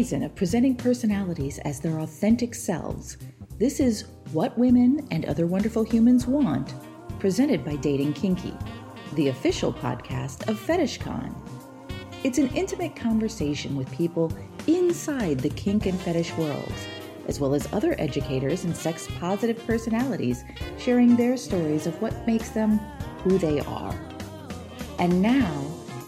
Season of presenting personalities as their authentic selves, this is What Women and Other Wonderful Humans Want, presented by Dating Kinky, the official podcast of FetishCon. It's an intimate conversation with people inside the kink and fetish worlds, as well as other educators and sex positive personalities sharing their stories of what makes them who they are. And now,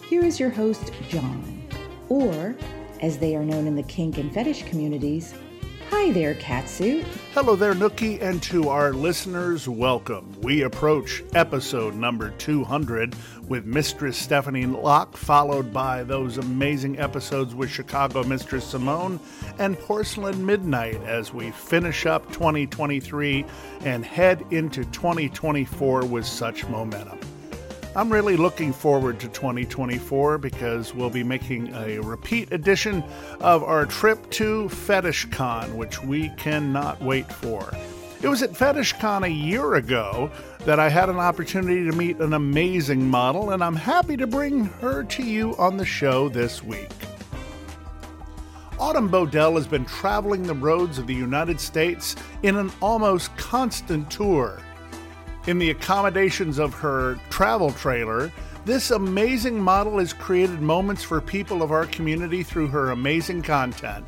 here is your host, John or, as they are known in the kink and fetish communities, Hi there, Catsuit. Hello there, Nookie, and to our listeners, welcome. We approach episode number 200 with Mistress Stephanie Locke, followed by those amazing episodes with Chicago Mistress Simone and Porcelain Midnight as we finish up 2023 and head into 2024 with such momentum. I'm really looking forward to 2024 because we'll be making a repeat edition of our trip to FetishCon, which we cannot wait for. It was at FetishCon a year ago that I had an opportunity to meet an amazing model, and I'm happy to bring her to you on the show this week. Autumn Bodell has been traveling the roads of the United States in an almost constant tour. In the accommodations of her travel trailer, this amazing model has created moments for people of our community through her amazing content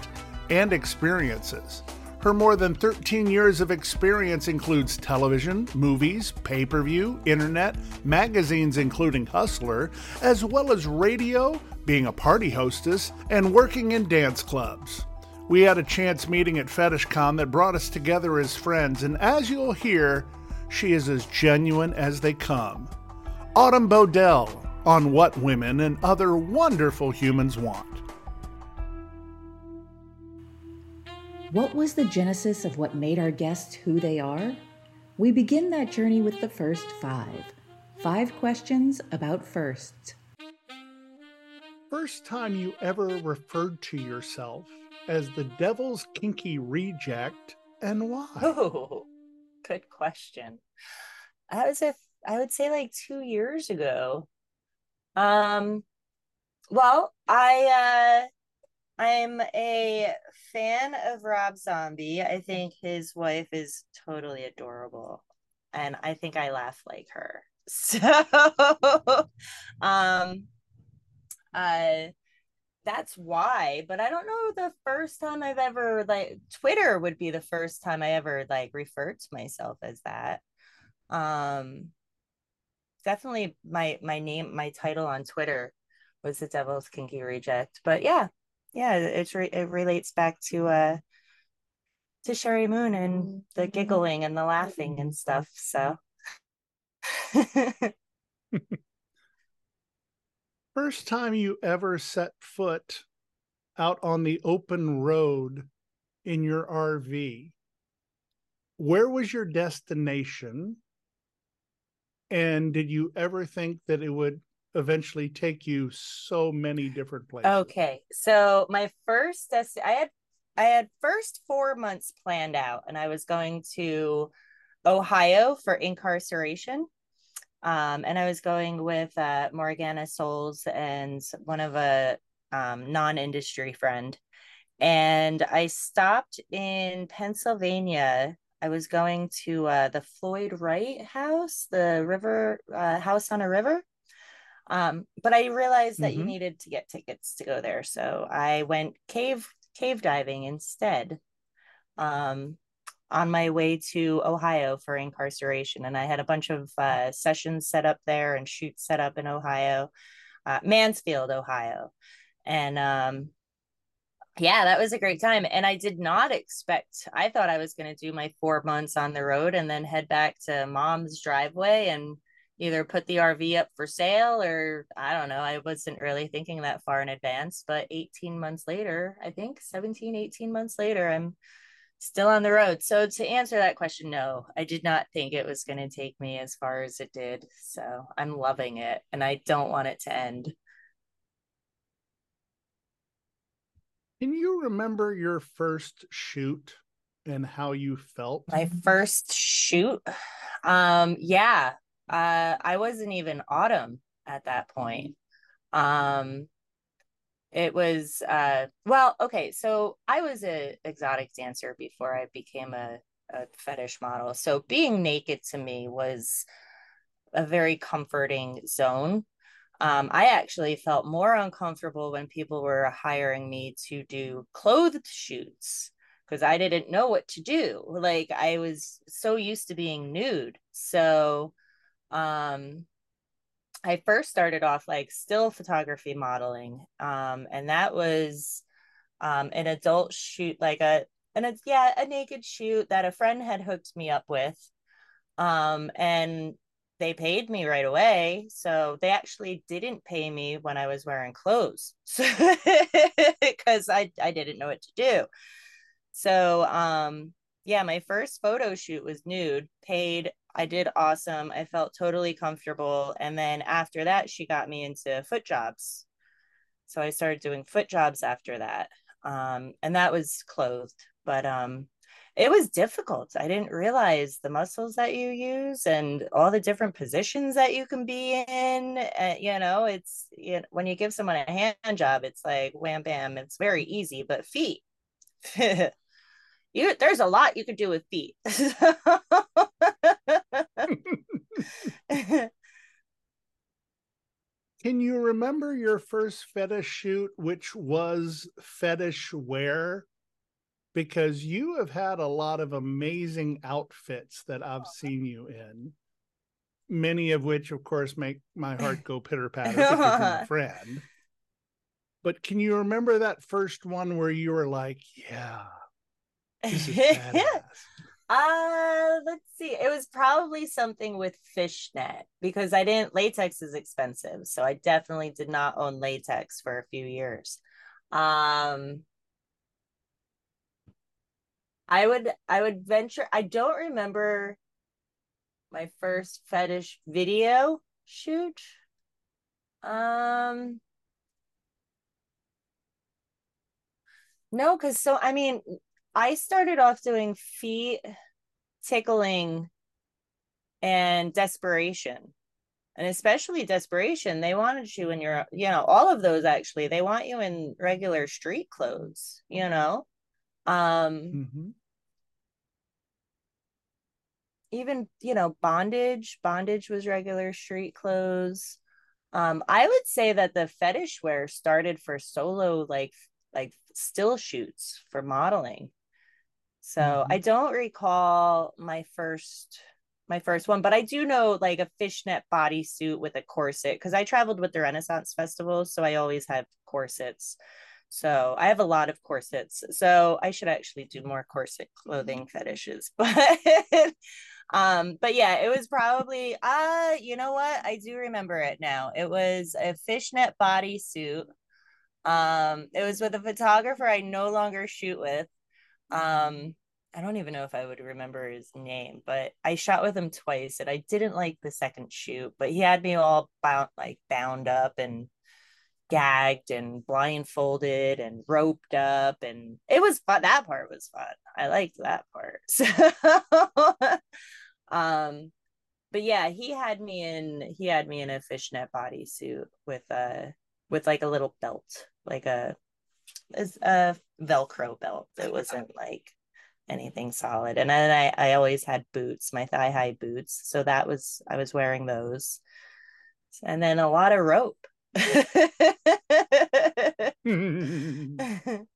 and experiences. Her more than 13 years of experience includes television, movies, pay per view, internet, magazines, including Hustler, as well as radio, being a party hostess, and working in dance clubs. We had a chance meeting at FetishCon that brought us together as friends, and as you'll hear, she is as genuine as they come. Autumn Bodell on What Women and Other Wonderful Humans Want. What was the genesis of what made our guests who they are? We begin that journey with the first five. Five questions about firsts. First time you ever referred to yourself as the devil's kinky reject and why? Oh, good question. I was if I would say like two years ago. Um, well, I uh, I'm a fan of Rob Zombie. I think his wife is totally adorable, and I think I laugh like her. So, um, uh, that's why. But I don't know the first time I've ever like Twitter would be the first time I ever like referred to myself as that um definitely my my name my title on twitter was the devil's kinky reject but yeah yeah it's re- it relates back to uh to Sheri Moon and the giggling and the laughing and stuff so. First time you ever set foot out on the open road in your RV where was your destination and did you ever think that it would eventually take you so many different places? Okay. So my first I had I had first 4 months planned out and I was going to Ohio for incarceration. Um, and I was going with uh, Morgana Souls and one of a um, non-industry friend. And I stopped in Pennsylvania I was going to uh, the Floyd Wright house, the river uh, house on a river. Um, but I realized that mm-hmm. you needed to get tickets to go there, so I went cave cave diving instead. Um, on my way to Ohio for incarceration. And I had a bunch of uh, sessions set up there and shoots set up in Ohio, uh, Mansfield, Ohio. And um, yeah, that was a great time. And I did not expect, I thought I was going to do my four months on the road and then head back to mom's driveway and either put the RV up for sale or I don't know. I wasn't really thinking that far in advance. But 18 months later, I think 17, 18 months later, I'm still on the road. So to answer that question, no, I did not think it was going to take me as far as it did. So I'm loving it and I don't want it to end. Can you remember your first shoot and how you felt? My first shoot? Um, yeah. Uh, I wasn't even autumn at that point. Um, it was uh well okay so i was a exotic dancer before i became a, a fetish model so being naked to me was a very comforting zone um, I actually felt more uncomfortable when people were hiring me to do clothed shoots because I didn't know what to do. Like I was so used to being nude. So um I first started off like still photography modeling. Um and that was um an adult shoot like a and it's yeah, a naked shoot that a friend had hooked me up with. Um and they paid me right away. So they actually didn't pay me when I was wearing clothes because I, I didn't know what to do. So, um, yeah, my first photo shoot was nude, paid. I did awesome. I felt totally comfortable. And then after that, she got me into foot jobs. So I started doing foot jobs after that. Um, and that was clothed. But um, it was difficult. I didn't realize the muscles that you use and all the different positions that you can be in. Uh, you know, it's you know, when you give someone a hand job, it's like wham bam, it's very easy. But feet, you there's a lot you could do with feet. Can you remember your first fetish shoot, which was fetish wear? Because you have had a lot of amazing outfits that I've seen you in. Many of which, of course, make my heart go pitter patter because friend. But can you remember that first one where you were like, "Yeah, this is badass"? Uh, let's see. It was probably something with fishnet because I didn't latex is expensive. So I definitely did not own latex for a few years. Um I would I would venture I don't remember my first fetish video shoot. Um No, cuz so I mean I started off doing feet tickling and desperation. And especially desperation, they wanted you in your, you know, all of those actually, they want you in regular street clothes, you know. Um, mm-hmm. Even, you know, bondage, bondage was regular street clothes. Um, I would say that the fetish wear started for solo, like, like still shoots for modeling. So mm-hmm. I don't recall my first my first one, but I do know like a fishnet bodysuit with a corset because I traveled with the Renaissance Festival, so I always had corsets. So I have a lot of corsets. So I should actually do more corset clothing fetishes. But um, but yeah, it was probably uh, you know what? I do remember it now. It was a fishnet bodysuit. Um, it was with a photographer I no longer shoot with. Um, I don't even know if I would remember his name, but I shot with him twice and I didn't like the second shoot, but he had me all bound like bound up and gagged and blindfolded and roped up and it was fun that part was fun. I liked that part. So um but yeah he had me in he had me in a fishnet bodysuit with a with like a little belt like a is a velcro belt it wasn't like anything solid. And then i i always had boots my thigh high boots. So that was i was wearing those. And then a lot of rope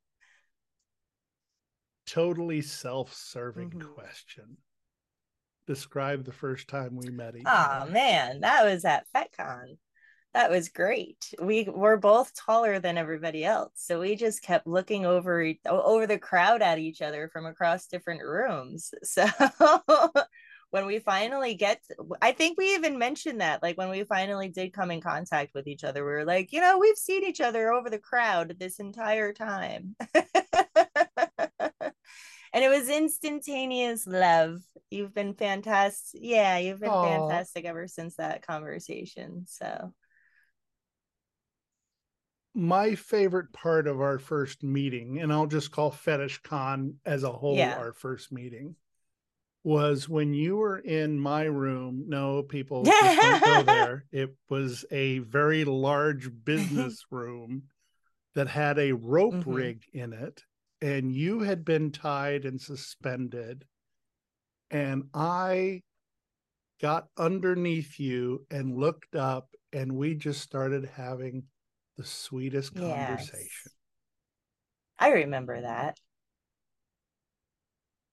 totally self-serving mm-hmm. question. Describe the first time we met each other. Oh man, that was at FetCon. That was great. We were both taller than everybody else, so we just kept looking over over the crowd at each other from across different rooms. So when we finally get i think we even mentioned that like when we finally did come in contact with each other we were like you know we've seen each other over the crowd this entire time and it was instantaneous love you've been fantastic yeah you've been Aww. fantastic ever since that conversation so my favorite part of our first meeting and i'll just call fetish con as a whole yeah. our first meeting was when you were in my room. No, people don't go there. It was a very large business room that had a rope mm-hmm. rig in it, and you had been tied and suspended. And I got underneath you and looked up, and we just started having the sweetest conversation. Yes. I remember that.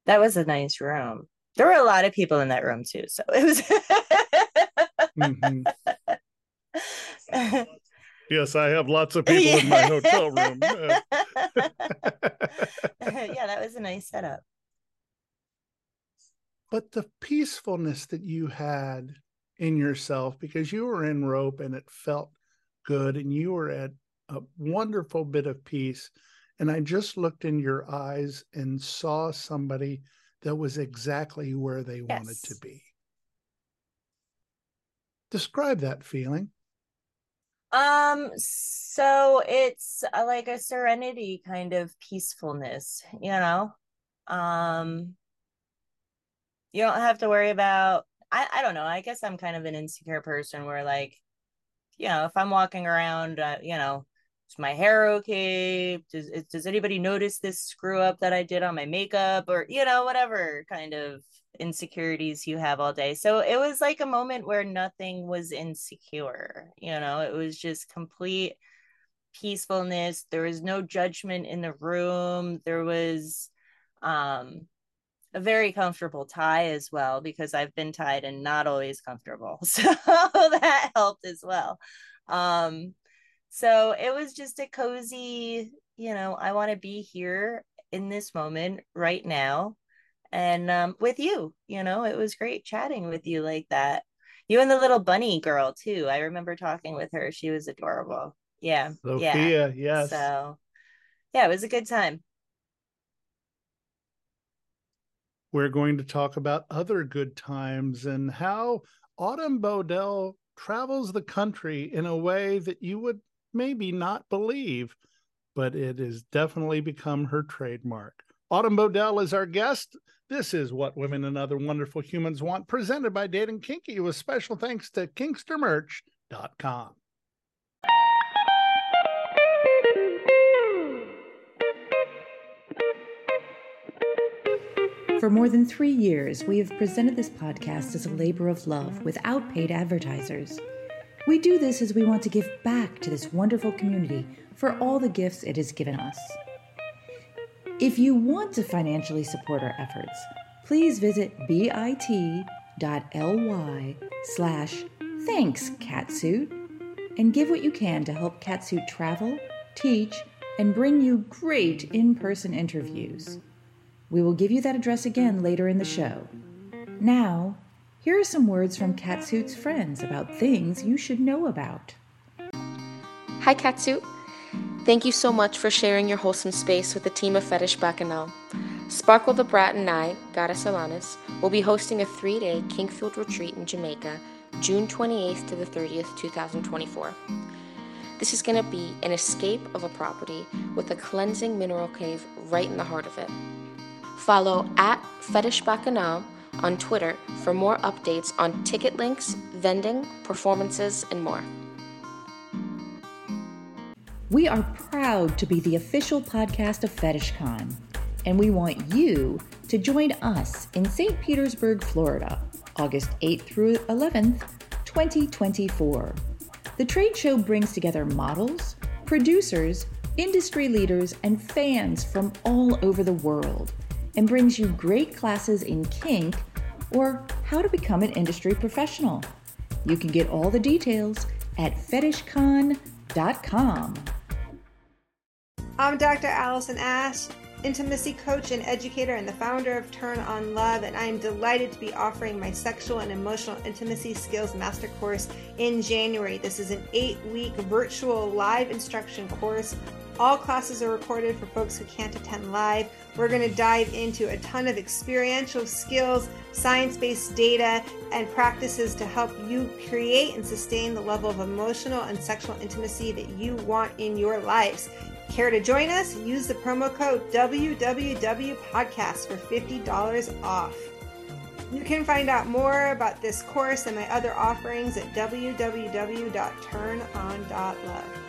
That was a nice room. There were a lot of people in that room too, so it was. mm-hmm. Yes, I have lots of people yeah. in my hotel room. yeah, that was a nice setup. But the peacefulness that you had in yourself, because you were in rope and it felt good, and you were at a wonderful bit of peace. And I just looked in your eyes and saw somebody that was exactly where they yes. wanted to be. Describe that feeling. Um, so it's uh, like a serenity kind of peacefulness, you know. Um, you don't have to worry about. I I don't know. I guess I'm kind of an insecure person where like, you know, if I'm walking around, uh, you know, my hair okay? Does does anybody notice this screw up that i did on my makeup or you know whatever kind of insecurities you have all day. So it was like a moment where nothing was insecure you know? It was just complete peacefulness. There was no judgment in the room. There was um a very comfortable tie as well because I've been tied and not always comfortable. So that helped as well. Um so it was just a cozy, you know, I want to be here in this moment right now and um, with you. You know, it was great chatting with you like that. You and the little bunny girl too. I remember talking with her. She was adorable. Yeah. Sophia, yeah. yes. So yeah, it was a good time. We're going to talk about other good times and how Autumn Bodell travels the country in a way that you would maybe not believe, but it has definitely become her trademark. Autumn Bodell is our guest. This is What Women and Other Wonderful Humans Want, presented by Dating Kinky, with special thanks to KinksterMerch.com. For more than three years, we have presented this podcast as a labor of love without paid advertisers. We do this as we want to give back to this wonderful community for all the gifts it has given us. If you want to financially support our efforts, please visit bit.ly slash thanks catsuit and give what you can to help catsuit travel, teach, and bring you great in-person interviews. We will give you that address again later in the show. Now, here are some words from Catsuit's friends about things you should know about. Hi, Catsuit. Thank you so much for sharing your wholesome space with the team of Fetish Bacchanal. Sparkle the Brat and I, Goddess Alanis, will be hosting a three day Kinkfield retreat in Jamaica, June 28th to the 30th, 2024. This is going to be an escape of a property with a cleansing mineral cave right in the heart of it. Follow at Fetish Bacchanal on Twitter for more updates on ticket links, vending, performances, and more. We are proud to be the official podcast of FetishCon, and we want you to join us in St. Petersburg, Florida, August 8th through 11th, 2024. The trade show brings together models, producers, industry leaders, and fans from all over the world and brings you great classes in kink or how to become an industry professional. You can get all the details at fetishcon.com. I'm Dr. Allison Ash, intimacy coach and educator, and the founder of Turn on Love, and I am delighted to be offering my sexual and emotional intimacy skills master course in January. This is an eight week virtual live instruction course. All classes are recorded for folks who can't attend live. We're going to dive into a ton of experiential skills, science based data, and practices to help you create and sustain the level of emotional and sexual intimacy that you want in your lives. Care to join us? Use the promo code WWW for $50 off. You can find out more about this course and my other offerings at www.turnon.love.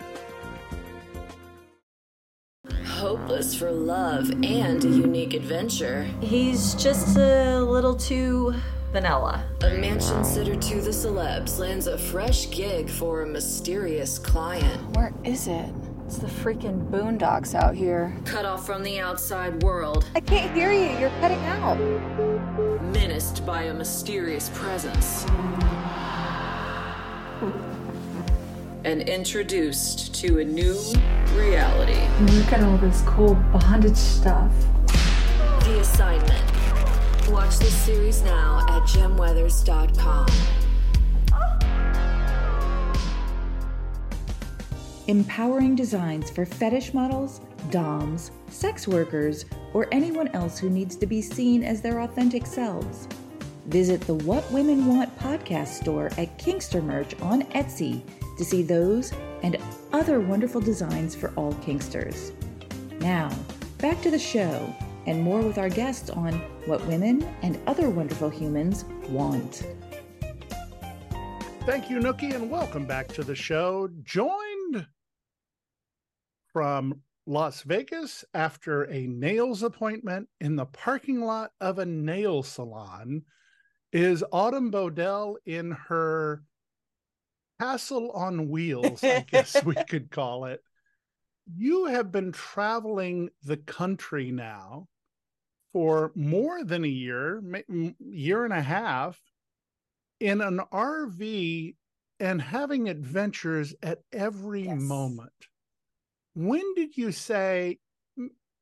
Hopeless for love and a unique adventure. He's just a little too vanilla. A mansion sitter to the celebs lands a fresh gig for a mysterious client. Where is it? It's the freaking boondocks out here. Cut off from the outside world. I can't hear you. You're cutting out. Menaced by a mysterious presence. And introduced to a new reality. Look at all this cool bondage stuff. The assignment. Watch this series now at gemweathers.com. empowering designs for fetish models, DOMs, sex workers, or anyone else who needs to be seen as their authentic selves. Visit the What Women Want podcast store at Kinkster Merch on Etsy to see those and other wonderful designs for all Kinksters. Now, back to the show and more with our guests on what women and other wonderful humans want. Thank you, Nookie, and welcome back to the show. Joined from Las Vegas after a nails appointment in the parking lot of a nail salon is Autumn Bodell in her castle on wheels, I guess we could call it. You have been traveling the country now for more than a year, year and a half, in an RV and having adventures at every yes. moment when did you say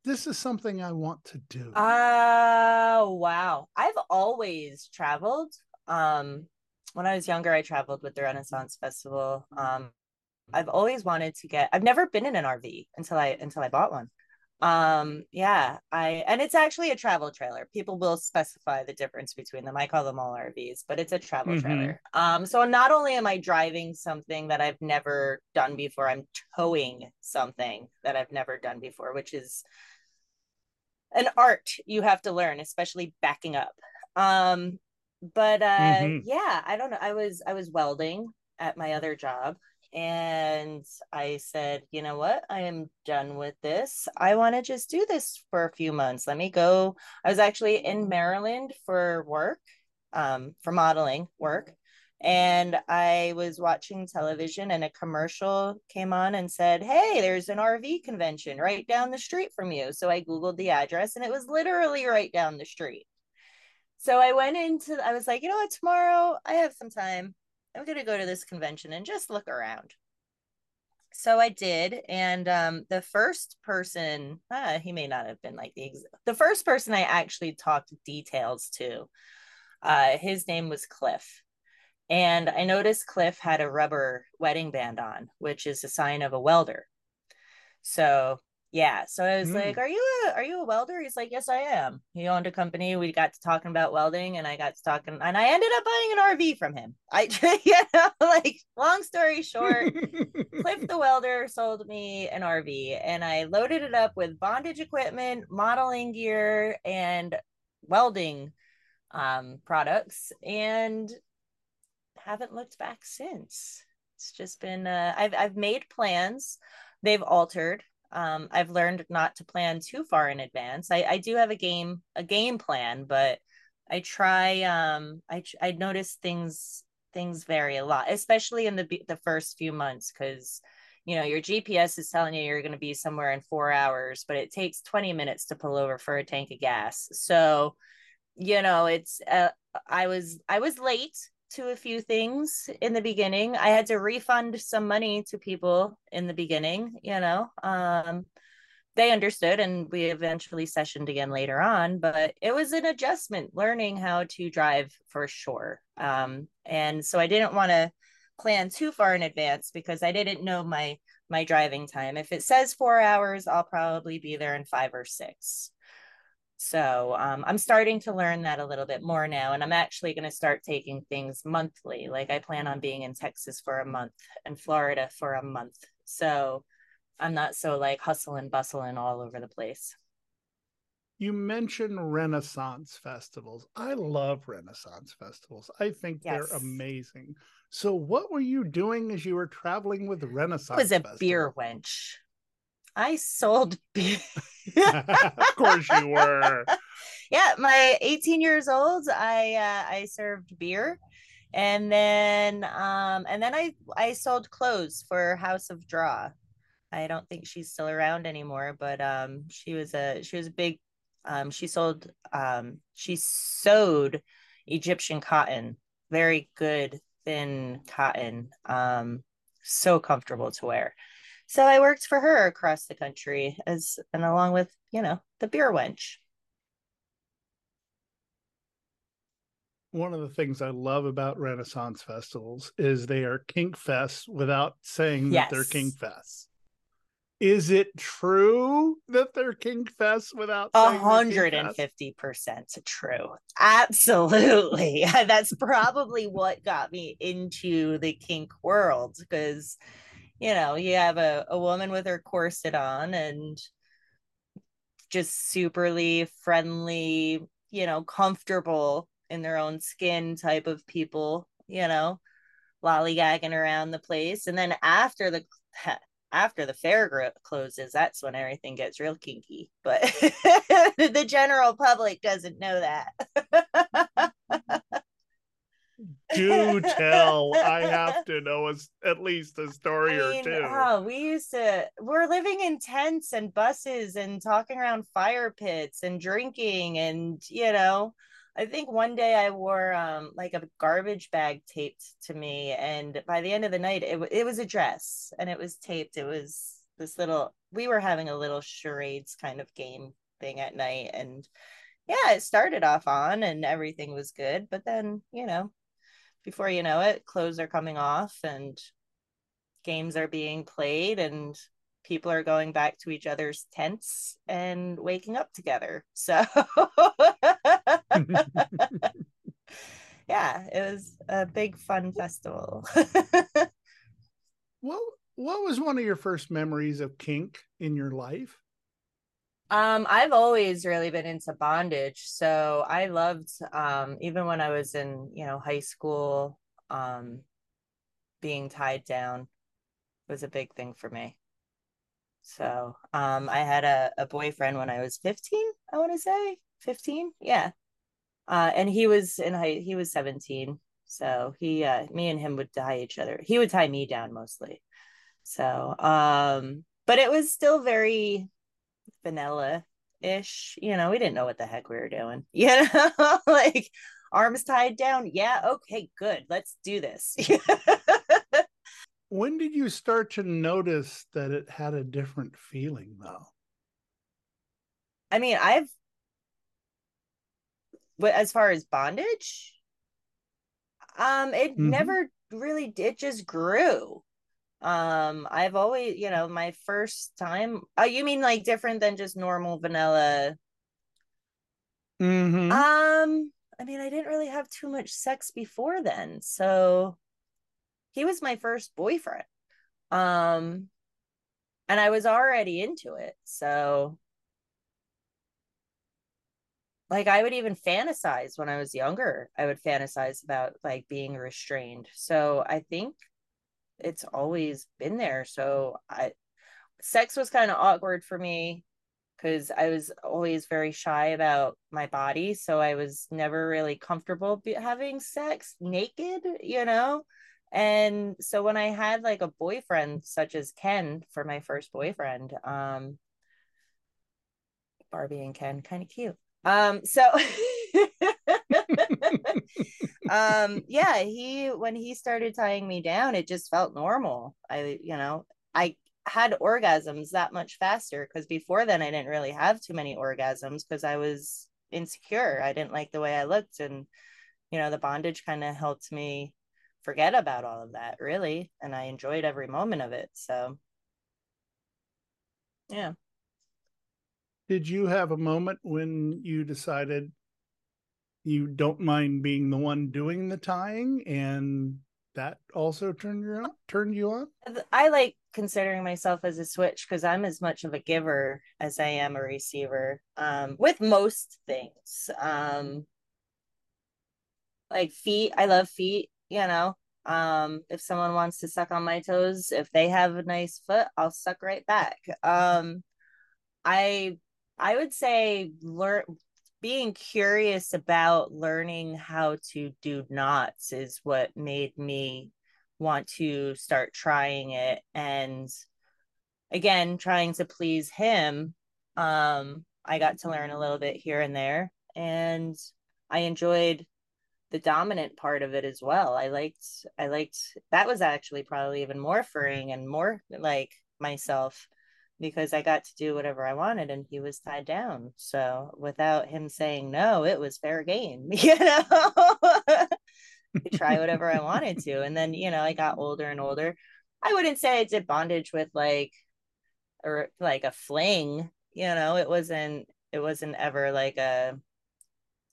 this is something I want to do? Uh wow. I've always traveled. Um when I was younger I traveled with the Renaissance Festival. Um I've always wanted to get I've never been in an RV until I until I bought one um yeah i and it's actually a travel trailer people will specify the difference between them i call them all rvs but it's a travel mm-hmm. trailer um so not only am i driving something that i've never done before i'm towing something that i've never done before which is an art you have to learn especially backing up um but uh mm-hmm. yeah i don't know i was i was welding at my other job and I said, you know what? I am done with this. I want to just do this for a few months. Let me go. I was actually in Maryland for work, um, for modeling work. And I was watching television, and a commercial came on and said, Hey, there's an RV convention right down the street from you. So I Googled the address, and it was literally right down the street. So I went into, I was like, you know what, tomorrow I have some time. I'm going to go to this convention and just look around. So I did, and um, the first person, uh, he may not have been like the ex- the first person I actually talked details to. Uh, his name was Cliff, and I noticed Cliff had a rubber wedding band on, which is a sign of a welder. So yeah so i was mm. like are you a are you a welder? He's like yes i am. He owned a company. We got to talking about welding and i got to talking and i ended up buying an rv from him. I you know like long story short cliff the welder sold me an rv and i loaded it up with bondage equipment modeling gear and welding um, products and haven't looked back since. It's just been uh, I've, I've made plans. They've altered um, I've learned not to plan too far in advance. I, I do have a game a game plan, but I try. Um, I I notice things things vary a lot, especially in the the first few months, because you know your gps is telling you you're going to be somewhere in four hours but it takes 20 minutes to pull over for a tank of gas so you know it's uh, i was i was late to a few things in the beginning i had to refund some money to people in the beginning you know um they understood and we eventually sessioned again later on but it was an adjustment learning how to drive for sure um and so i didn't want to plan too far in advance because I didn't know my my driving time. If it says four hours, I'll probably be there in five or six. So um, I'm starting to learn that a little bit more now, and I'm actually going to start taking things monthly. Like I plan on being in Texas for a month and Florida for a month. So I'm not so like hustle and bustling all over the place. You mentioned Renaissance festivals. I love Renaissance festivals. I think yes. they're amazing. So, what were you doing as you were traveling with Renaissance? I was a Festival? beer wench. I sold beer. of course, you were. Yeah, my 18 years old, I uh, I served beer, and then um and then I I sold clothes for House of Draw. I don't think she's still around anymore, but um she was a she was a big um, she sold, um, she sewed Egyptian cotton, very good, thin cotton, um, so comfortable to wear. So I worked for her across the country as, and along with, you know, the beer wench. One of the things I love about Renaissance festivals is they are kink fests without saying yes. that they're kink fests is it true that they're kink fest without a hundred and fifty percent true? Absolutely. That's probably what got me into the kink world because you know you have a, a woman with her corset on and just superly friendly, you know, comfortable in their own skin type of people, you know, lollygagging around the place. And then after the after the fair closes, that's when everything gets real kinky. But the general public doesn't know that. Do tell. I have to know as, at least a story I mean, or two. Oh, we used to, we're living in tents and buses and talking around fire pits and drinking and, you know, I think one day I wore um like a garbage bag taped to me, and by the end of the night, it it was a dress and it was taped. It was this little. We were having a little charades kind of game thing at night, and yeah, it started off on and everything was good, but then you know, before you know it, clothes are coming off and games are being played and people are going back to each other's tents and waking up together. So yeah, it was a big fun festival. well, what was one of your first memories of kink in your life? Um, I've always really been into bondage. So I loved um even when I was in, you know, high school, um being tied down was a big thing for me. So um I had a, a boyfriend when I was 15, I want to say. 15? Yeah uh, and he was in high he was 17 so he uh, me and him would tie each other he would tie me down mostly so um but it was still very vanilla ish you know we didn't know what the heck we were doing. You know like arms tied down. Yeah okay good. Let's do this. When did you start to notice that it had a different feeling though? I mean i've but as far as bondage? Um it mm-hmm. never really it just grew um i've always you know my first time oh you mean like different than just normal vanilla mm-hmm. um i mean i didn't really have too much sex before then so he was my first boyfriend um and i was already into it so like I would even fantasize when I was younger. I would fantasize about like being restrained. So I think it's always been there. So I sex was kind of awkward for me because I was always very shy about my body. So I was never really comfortable be- having sex naked, you know? and so when i had like a boyfriend such as ken for my first boyfriend um barbie and ken kind of cute um so um yeah he when he started tying me down it just felt normal. I you know i had orgasms that much faster because before then i didn't really have too many orgasms because i was insecure. I didn't like the way i looked and you know the bondage kind of helped me forget about all of that really and i enjoyed every moment of it so. Yeah. Did you have a moment when you decided you don't mind being the one doing the tying and that also turned you on turned you on? I like considering myself as a switch because i'm as much of a giver as i am a receiver um, with most things um, like feet i love feet you know um, if someone wants to suck on my toes if they have a nice foot i'll suck right back um, i i would say learn being curious about learning how to do knots is what made me want to start trying it. And again trying to please him um i got to learn a little bit here and there. And i enjoyed the dominant part of it as well. I liked i liked that was actually probably even more freeing and more like myself because I got to do whatever I wanted and he was tied down. So without him saying no, it was fair game, you know. try whatever I wanted to. And then, you know, I got older and older. I wouldn't say I did bondage with like or like a fling, you know, it wasn't it wasn't ever like a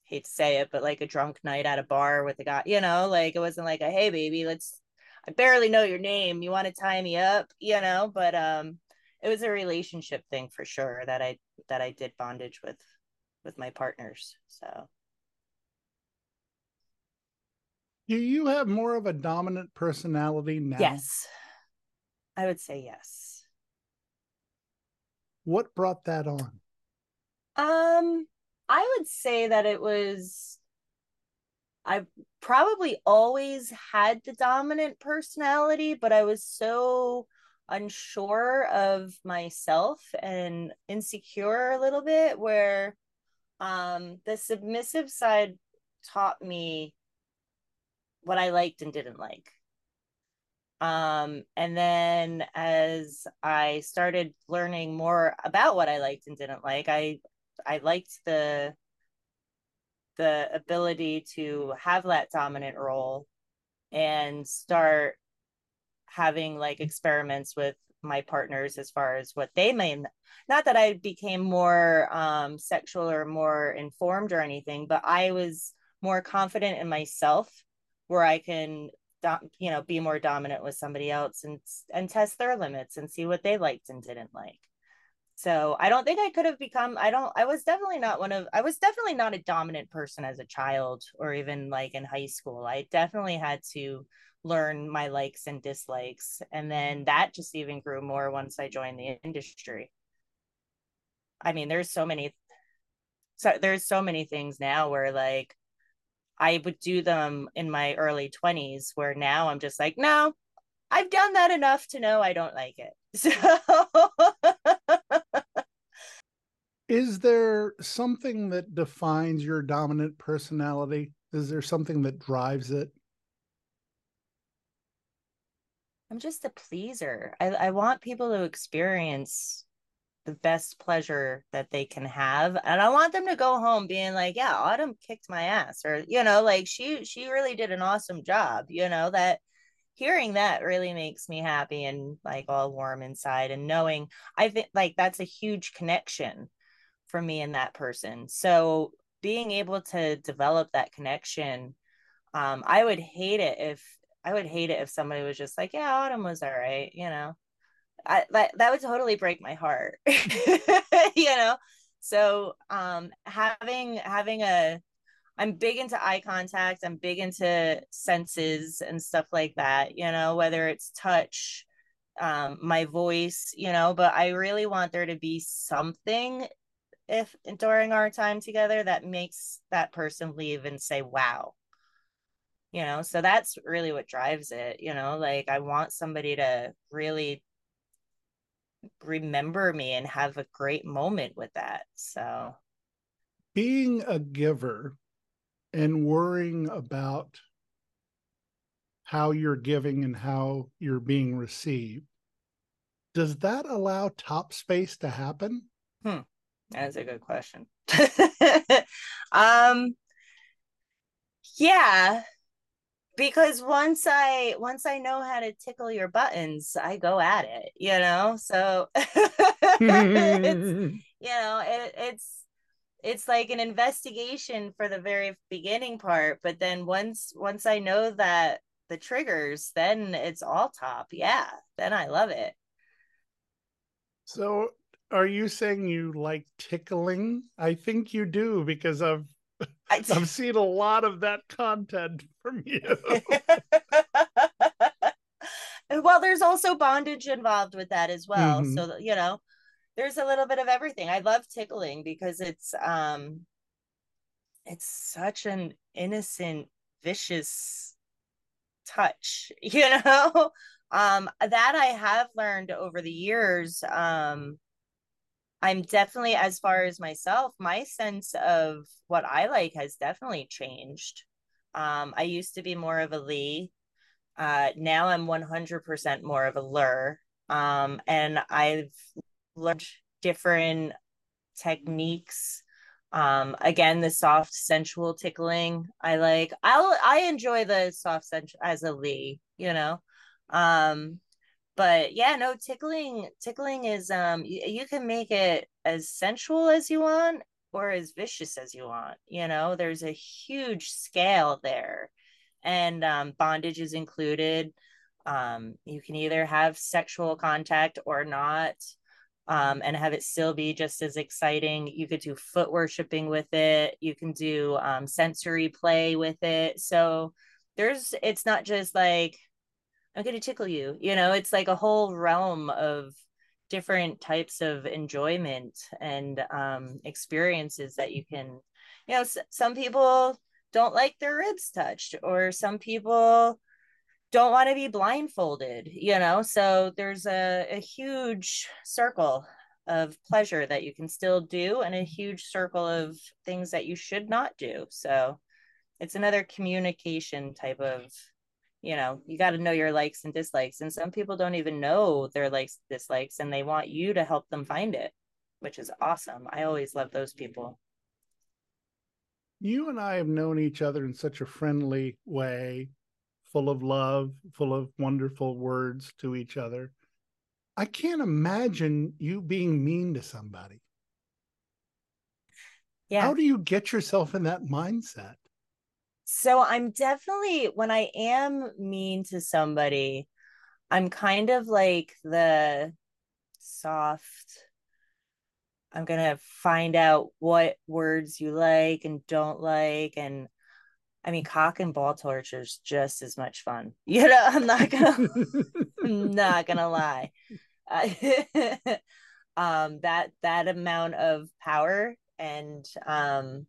hate to say it, but like a drunk night at a bar with a guy, you know, like it wasn't like a hey baby, let's I barely know your name. You want to tie me up, you know, but um it was a relationship thing for sure that I that I did bondage with with my partners. So do you have more of a dominant personality now? Yes. I would say yes. What brought that on? Um I would say that it was I probably always had the dominant personality, but I was so unsure of myself and insecure a little bit where um the submissive side taught me what I liked and didn't like. Um, and then as I started learning more about what I liked and didn't like, I I liked the the ability to have that dominant role and start having like experiments with my partners as far as what they may not that I became more um sexual or more informed or anything but I was more confident in myself where I can you know be more dominant with somebody else and and test their limits and see what they liked and didn't like. So I don't think I could have become I don't I was definitely not one of I was definitely not a dominant person as a child or even like in high school. I definitely had to learn my likes and dislikes. And then that just even grew more once I joined the industry. I mean, there's so many so there's so many things now where like I would do them in my early 20s where now I'm just like, no, I've done that enough to know I don't like it. So Is there something that defines your dominant personality? Is there something that drives it? I'm just a pleaser. I, I want people to experience the best pleasure that they can have and i want them to go home being like yeah autumn kicked my ass or you know like she she really did an awesome job you know that hearing that really makes me happy and like all warm inside and knowing i think like that's a huge connection for me and that person so being able to develop that connection um i would hate it if I would hate it if somebody was just like, yeah, Autumn was all right, you know. I that that would totally break my heart. you know. So um having having a I'm big into eye contact, I'm big into senses and stuff like that, you know, whether it's touch, um, my voice, you know, but I really want there to be something if during our time together that makes that person leave and say, wow, you know so that's really what drives it you know like i want somebody to really remember me and have a great moment with that so. Being a giver and worrying about how you're giving and how you're being received does that allow top space to happen? Hmm that's a good question. Um yeah because once i once i know how to tickle your buttons i go at it you know? So it's, you know it, it's it's like an investigation for the very beginning part but then once once i know that the triggers then it's all top. Yeah then i love it. So are you saying you like tickling? I think you do because i've I, i've seen a lot of that content from you well there's also bondage involved with that as well mm-hmm. so you know there's a little bit of everything. I love tickling because it's um it's such an innocent, vicious touch, you know? um that I have learned over the years. Um I'm definitely as far as myself, my sense of what I like has definitely changed. Um I used to be more of a Lee. Uh now I'm 100% more of a ler. Um and I've learned different techniques um again the soft sensual tickling i like i'll i enjoy the soft sensual as a lee you know um but yeah no tickling tickling is um you, you can make it as sensual as you want or as vicious as you want you know there's a huge scale there and um bondage is included um you can either have sexual contact or not um, and have it still be just as exciting. You could do foot worshiping with it. You can do um, sensory play with it. So there's, it's not just like, I'm going to tickle you. You know, it's like a whole realm of different types of enjoyment and um, experiences that you can, you know, s- some people don't like their ribs touched, or some people don't want to be blindfolded you know so there's a, a huge circle of pleasure that you can still do and a huge circle of things that you should not do so it's another communication type of you know you got to know your likes and dislikes and some people don't even know their likes dislikes and they want you to help them find it which is awesome i always love those people you and i have known each other in such a friendly way full of love, full of wonderful words to each other. I can't imagine you being mean to somebody. Yeah. How do you get yourself in that mindset? So I'm definitely, when I am mean to somebody, I'm kind of like the soft, I'm going to find out what words you like and don't like. And I mean, cock and ball torture is just as much fun. You know, I'm not gonna, not gonna lie. um, that that amount of power and um,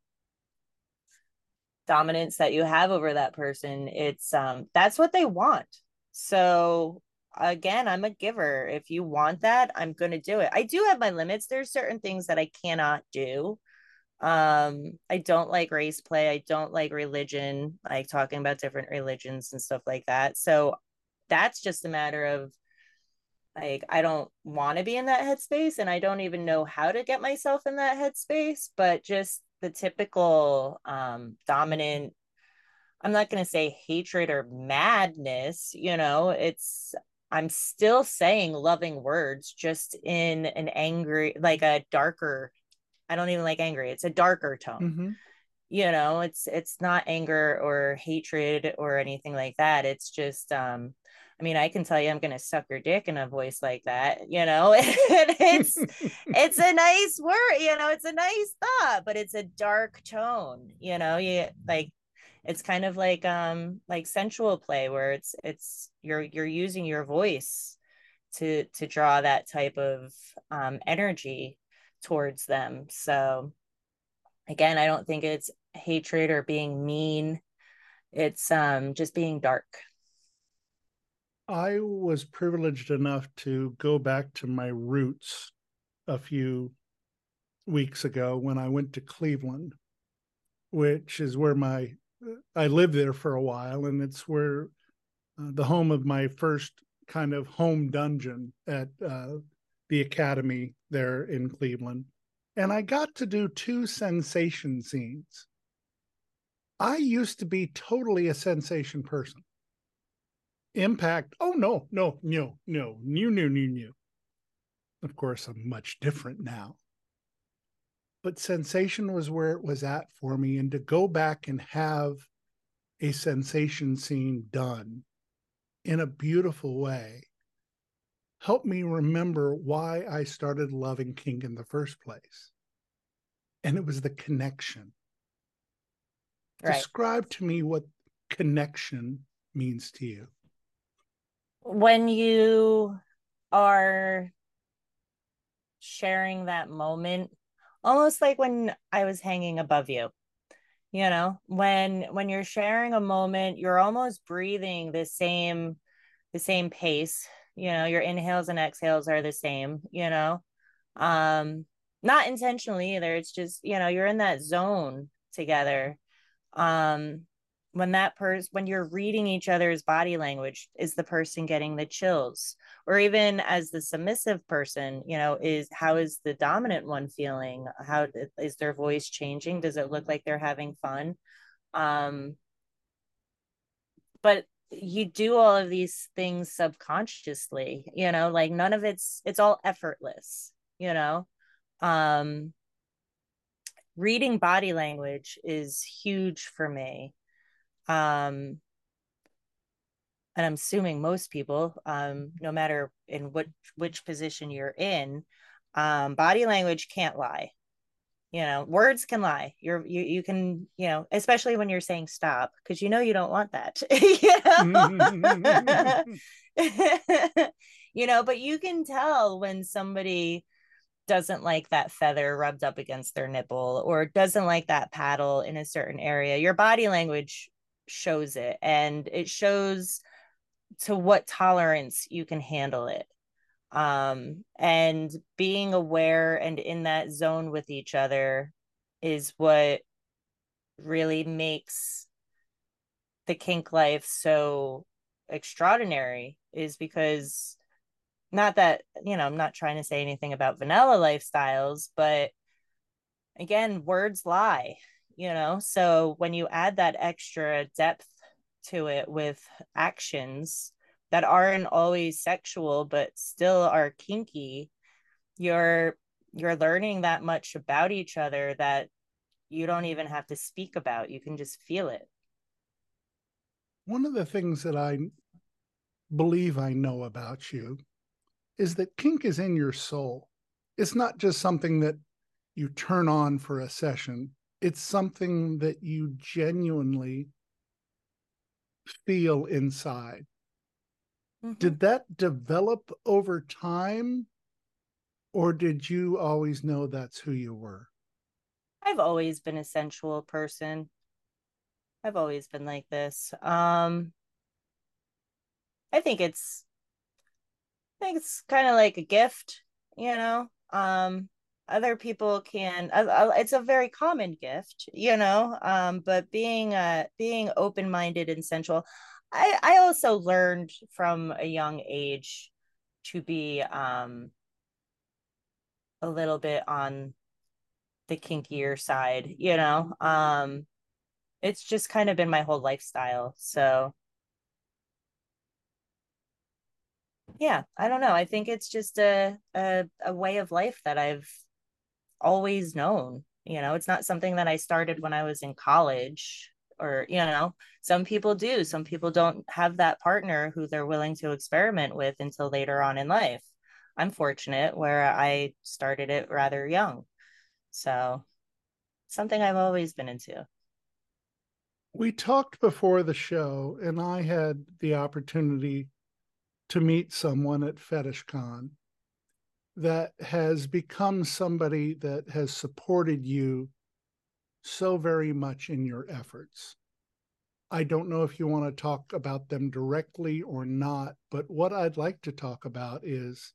dominance that you have over that person, it's um, that's what they want. So again, I'm a giver. If you want that, I'm gonna do it. I do have my limits. There's certain things that I cannot do um i don't like race play i don't like religion like talking about different religions and stuff like that so that's just a matter of like i don't want to be in that headspace and i don't even know how to get myself in that headspace but just the typical um dominant i'm not going to say hatred or madness you know it's i'm still saying loving words just in an angry like a darker I don't even like angry. It's a darker tone. Mm-hmm. You know, it's it's not anger or hatred or anything like that. It's just um I mean, I can tell you I'm gonna suck your dick in a voice like that, you know. it's it's a nice word, you know, it's a nice thought, but it's a dark tone, you know, you like it's kind of like um like sensual play where it's it's you're you're using your voice to to draw that type of um energy towards them. So again, I don't think it's hatred or being mean. it's um just being dark I was privileged enough to go back to my roots a few weeks ago when I went to Cleveland, which is where my I lived there for a while, and it's where uh, the home of my first kind of home dungeon at uh, the academy there in Cleveland. And I got to do two sensation scenes. I used to be totally a sensation person. Impact, oh no, no, no, no, new, new, new, new. Of course, I'm much different now. But sensation was where it was at for me. And to go back and have a sensation scene done in a beautiful way helped me remember why I started loving kink in the first place. And it was the connection. Right. Describe to me what connection means to you. When you are sharing that moment, almost like when I was hanging above you. You know, when when you're sharing a moment, you're almost breathing the same the same pace. You know, your inhales and exhales are the same, you know. Um not intentionally either. It's just, you know, you're in that zone together um when that person when you're reading each other's body language is the person getting the chills? Or even as the submissive person you know is how is the dominant one feeling? How is their voice changing? Does it look like they're having fun? Um but you do all of these things subconsciously you know like none of it's it's all effortless you know? Um reading body language is huge for me um and i'm assuming most people um no matter in what which position you're in um body language can't lie. You know words can lie. You're you, you can you know especially when you're saying stop because you know you don't want that you know? You know but you can tell when somebody doesn't like that feather rubbed up against their nipple or doesn't like that paddle in a certain area. Your body language shows it and it shows to what tolerance you can handle it. Um and being aware and in that zone with each other is what really makes the kink life so extraordinary is because not that you know i'm not trying to say anything about vanilla lifestyles but again words lie you know? So when you add that extra depth to it with actions that aren't always sexual but still are kinky you're you're learning that much about each other that you don't even have to speak about. You can just feel it. One of the things that i believe i know about you is that kink is in your soul. It's not just something that you turn on for a session it's something that you genuinely feel inside. Mm-hmm. Did that develop over time? Or did you always know that's who you were? I've always been a sensual person. I've always been like this. Um I think it's I think it's kind of like a gift, you know. Um other people can uh, uh, it's a very common gift you know um but being uh being open-minded and sensual i i also learned from a young age to be um a little bit on the kinkier side you know um it's just kind of been my whole lifestyle so. Yeah i don't know i think it's just a, a a way of life that i've always known you know it's not something that i started when i was in college or you know some people do some people don't have that partner who they're willing to experiment with until later on in life. I'm fortunate where i started it rather young. So something i've always been into. We talked before the show and i had the opportunity to meet someone at FetishCon that has become somebody that has supported you so very much in your efforts. I don't know if you want to talk about them directly or not, but what I'd like to talk about is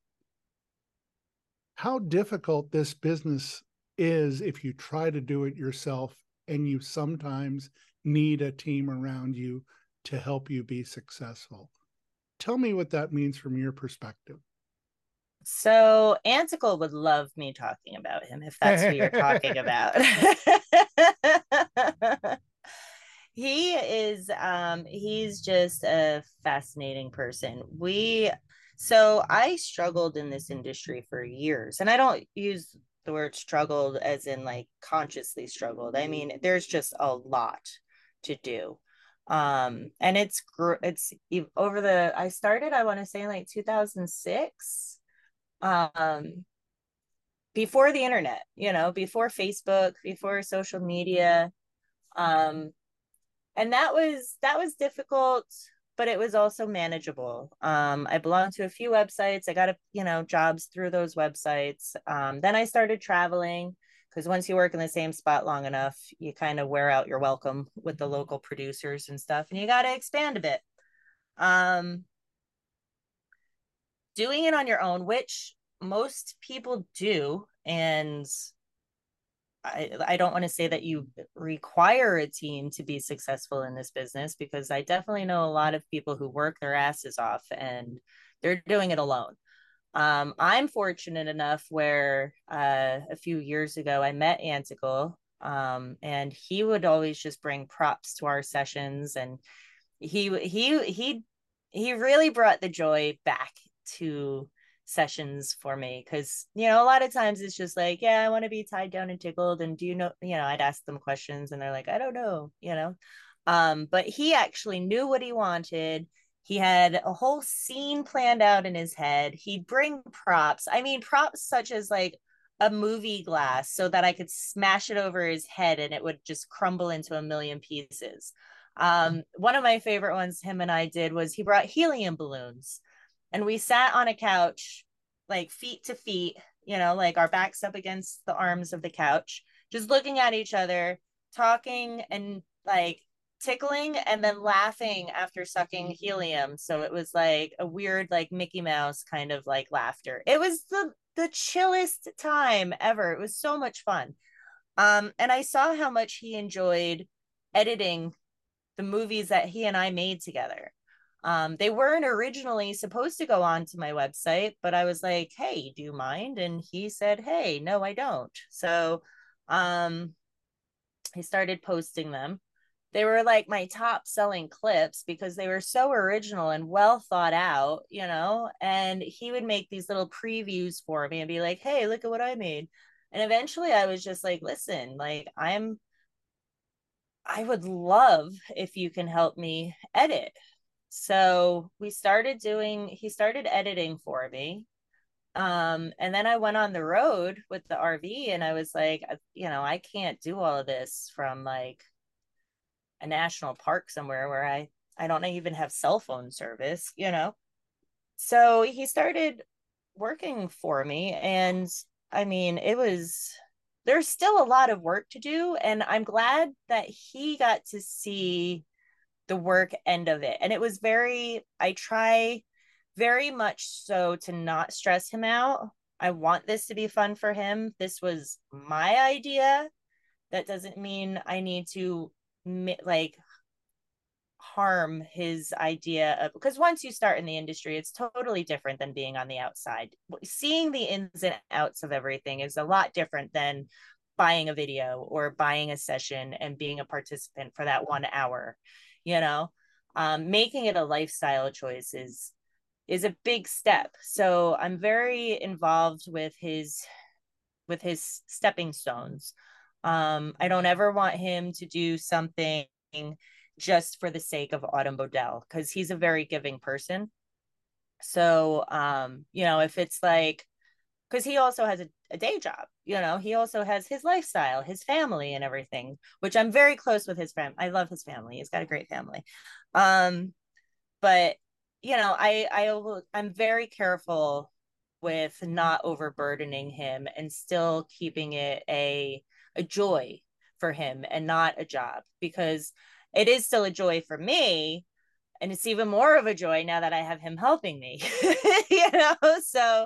how difficult this business is if you try to do it yourself and you sometimes need a team around you to help you be successful. Tell me what that means from your perspective. So Anticle would love me talking about him if that's who you're talking about. he is um he's just a fascinating person. We so I struggled in this industry for years and I don't use the word struggled as in like consciously struggled. I mean, there's just a lot to do um and it's it's over the i started i want to say like 2006 um before the internet you know before facebook before social media um and that was that was difficult but it was also manageable. Um i belonged to a few websites. I got a you know jobs through those websites. Um then i started traveling because once you work in the same spot long enough, you kind of wear out your welcome with the local producers and stuff, and you got to expand a bit. Um, doing it on your own, which most people do, and I, I don't want to say that you require a team to be successful in this business because I definitely know a lot of people who work their asses off and they're doing it alone. Um, I'm fortunate enough where uh, a few years ago I met Anticle, um, and he would always just bring props to our sessions, and he he he he really brought the joy back to sessions for me because you know a lot of times it's just like yeah i want to be tied down and tickled and do you know you know i'd ask them questions and they're like i don't know you know um but he actually knew what he wanted he had a whole scene planned out in his head. He'd bring props. I mean, props such as like a movie glass so that I could smash it over his head and it would just crumble into a million pieces. Um, one of my favorite ones him and I did was he brought helium balloons and we sat on a couch, like feet to feet, you know, like our backs up against the arms of the couch, just looking at each other, talking and like tickling and then laughing after sucking helium. So it was like a weird, like Mickey Mouse kind of like laughter. It was the the chillest time ever. It was so much fun. Um, and I saw how much he enjoyed editing the movies that he and I made together. Um, they weren't originally supposed to go on to my website, but I was like, hey, do you mind? And he said, hey, no, I don't. So um, he started posting them they were like my top selling clips because they were so original and well thought out, you know. And he would make these little previews for me and be like, hey, look at what I made. And eventually I was just like, listen, like, I'm, I would love if you can help me edit. So we started doing, he started editing for me. Um, and then I went on the road with the RV and I was like, you know, I can't do all of this from like a national park somewhere where I I don't even have cell phone service, you know. So he started working for me and I mean, it was there's still a lot of work to do and I'm glad that he got to see the work end of it. And it was very I try very much so to not stress him out. I want this to be fun for him. This was my idea. That doesn't mean I need to like harm his idea of because once you start in the industry it's totally different than being on the outside seeing the ins and outs of everything is a lot different than buying a video or buying a session and being a participant for that one hour you know um, making it a lifestyle choice is is a big step so i'm very involved with his with his stepping stones um, I don't ever want him to do something just for the sake of Autumn Bodell because he's a very giving person. So, um, you know, if it's like, because he also has a, a day job, you know, he also has his lifestyle, his family, and everything, which I'm very close with his family. I love his family. He's got a great family. Um, but you know, I I I'm very careful with not overburdening him and still keeping it a a joy for him and not a job because it is still a joy for me and it's even more of a joy now that i have him helping me you know so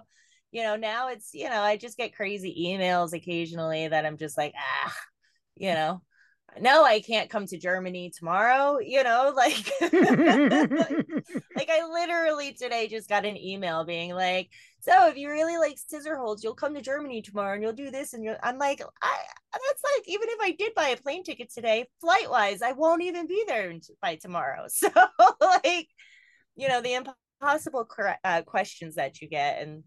you know now it's you know i just get crazy emails occasionally that i'm just like ah you know. No i can't come to germany tomorrow you know like like i literally today just got an email being like so if you really like scissor holds you'll come to germany tomorrow and you'll do this and you'll i'm like i that's like even if i did buy a plane ticket today flight wise i won't even be there by tomorrow. So like you know the impossible uh, questions that you get and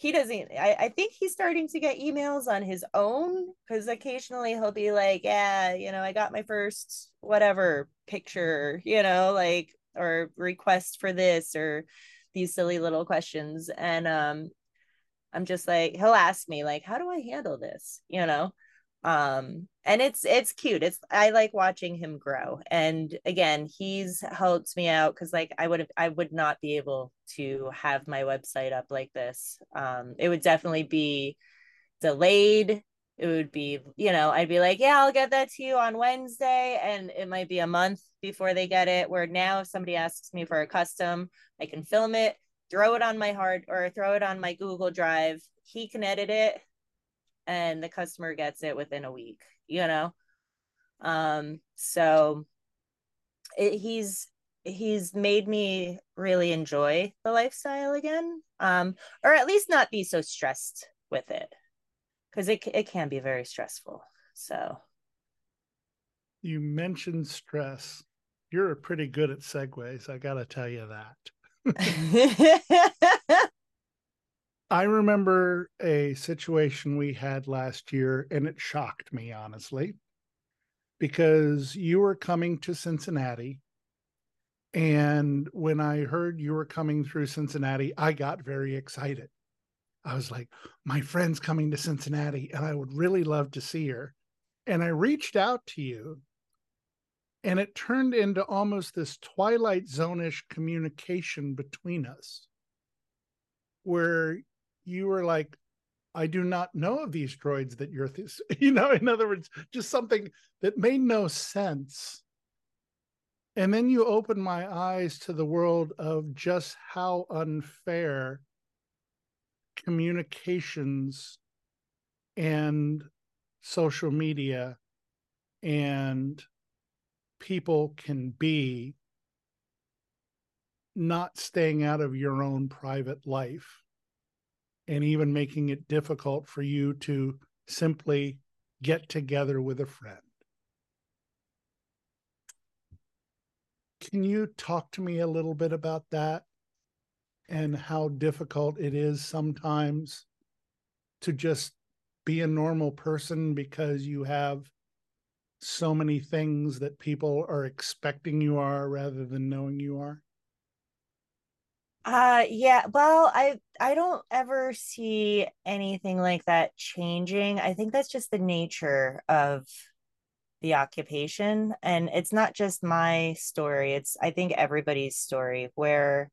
he doesn't I, I think he's starting to get emails on his own because occasionally he'll be like yeah you know i got my first whatever picture you know like or request for this or these silly little questions. And um i'm just like he'll ask me like how do i handle this? You know um and it's it's cute. It's i like watching him grow. And again he's helped me out because like i would have i would not be able to have my website up like this. Um it would definitely be delayed. It would be you know i'd be like yeah i'll get that to you on wednesday. And it might be a month before they get it where now if somebody asks me for a custom i can film it throw it on my hard or throw it on my google drive. He can edit it and the customer gets it within a week you know? Um so it, he's he's made me really enjoy the lifestyle again um or at least not be so stressed with it because it, it can be very stressful so. You mentioned stress. You're pretty good at segues i gotta tell you that I remember a situation we had last year, and it shocked me, honestly, because you were coming to Cincinnati. And when I heard you were coming through Cincinnati, I got very excited. I was like, my friend's coming to Cincinnati, and I would really love to see her. And I reached out to you, and it turned into almost this Twilight Zone ish communication between us where you were like, I do not know of these droids that you're, th-. you know, in other words, just something that made no sense. And then you opened my eyes to the world of just how unfair communications and social media and people can be not staying out of your own private life and even making it difficult for you to simply get together with a friend. Can you talk to me a little bit about that and how difficult it is sometimes to just be a normal person because you have so many things that people are expecting you are rather than knowing you are? Uh yeah, well, I I don't ever see anything like that changing. I think that's just the nature of the occupation and it's not just my story. It's I think everybody's story where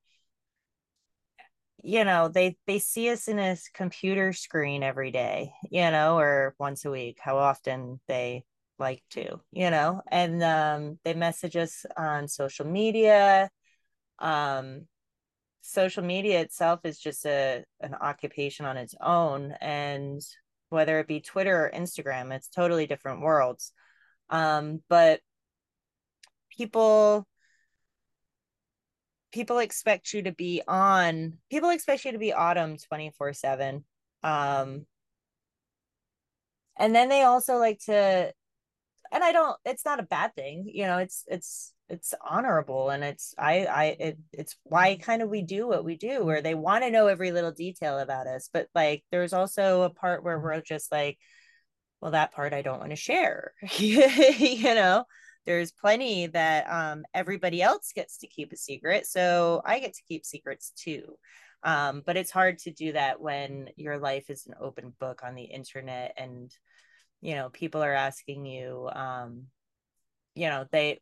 you know, they they see us in a computer screen every day, you know, or once a week, how often they like to, you know, and um they message us on social media um social media itself is just a an occupation on its own and whether it be twitter or instagram it's totally different worlds. Um but people people expect you to be on people expect you to be autumn 24 7 um and then they also like to and i don't it's not a bad thing you know it's it's it's honorable and it's i i it, it's why kind of we do what we do where they want to know every little detail about us but like there's also a part where we're just like well that part i don't want to share you know? There's plenty that um everybody else gets to keep a secret so i get to keep secrets too um but it's hard to do that when your life is an open book on the internet and you know people are asking you um you know they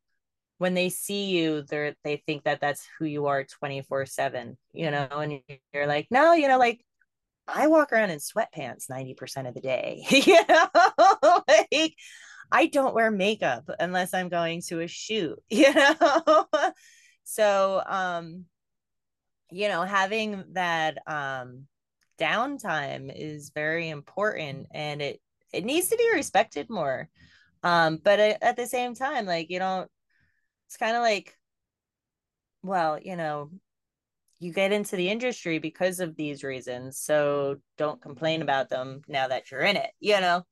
when they see you they're they think that that's who you are 24 7 you know and you're like no you know like i walk around in sweatpants 90% of the day you know like I don't wear makeup unless I'm going to a shoot, you know? so, um, you know, having that um downtime is very important and it it needs to be respected more. Um, but at the same time, like you don't it's kind of like well, you know, you get into the industry because of these reasons. So don't complain about them now that you're in it, you know?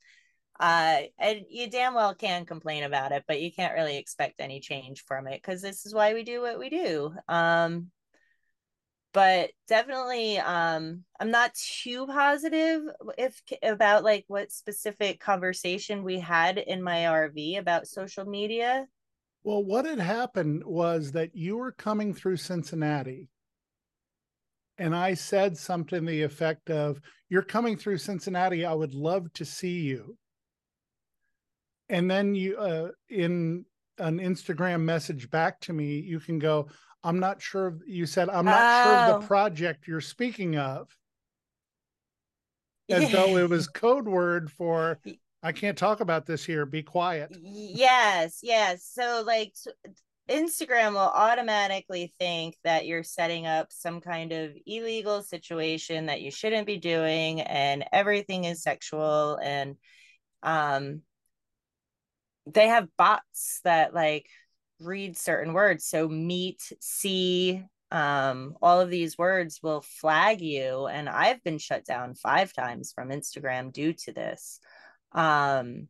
Uh, and you damn well can complain about it, but you can't really expect any change from it because this is why we do what we do. Um, but definitely, um, I'm not too positive if about like what specific conversation we had in my RV about social media. Well, what had happened was that you were coming through Cincinnati and I said something the effect of, You're coming through Cincinnati. I would love to see you. And then you, uh, in an Instagram message back to me, you can go, I'm not sure. You said, I'm not oh. sure of the oh. project you're speaking of. As though it was code word for, I can't talk about this here. Be quiet. Yes, yes. So, like, Instagram will automatically think that you're setting up some kind of illegal situation that you shouldn't be doing and everything is sexual and um they have bots that like read certain words. So meet see um all of these words will flag you. And I've been shut down 5 times from Instagram due to this. Um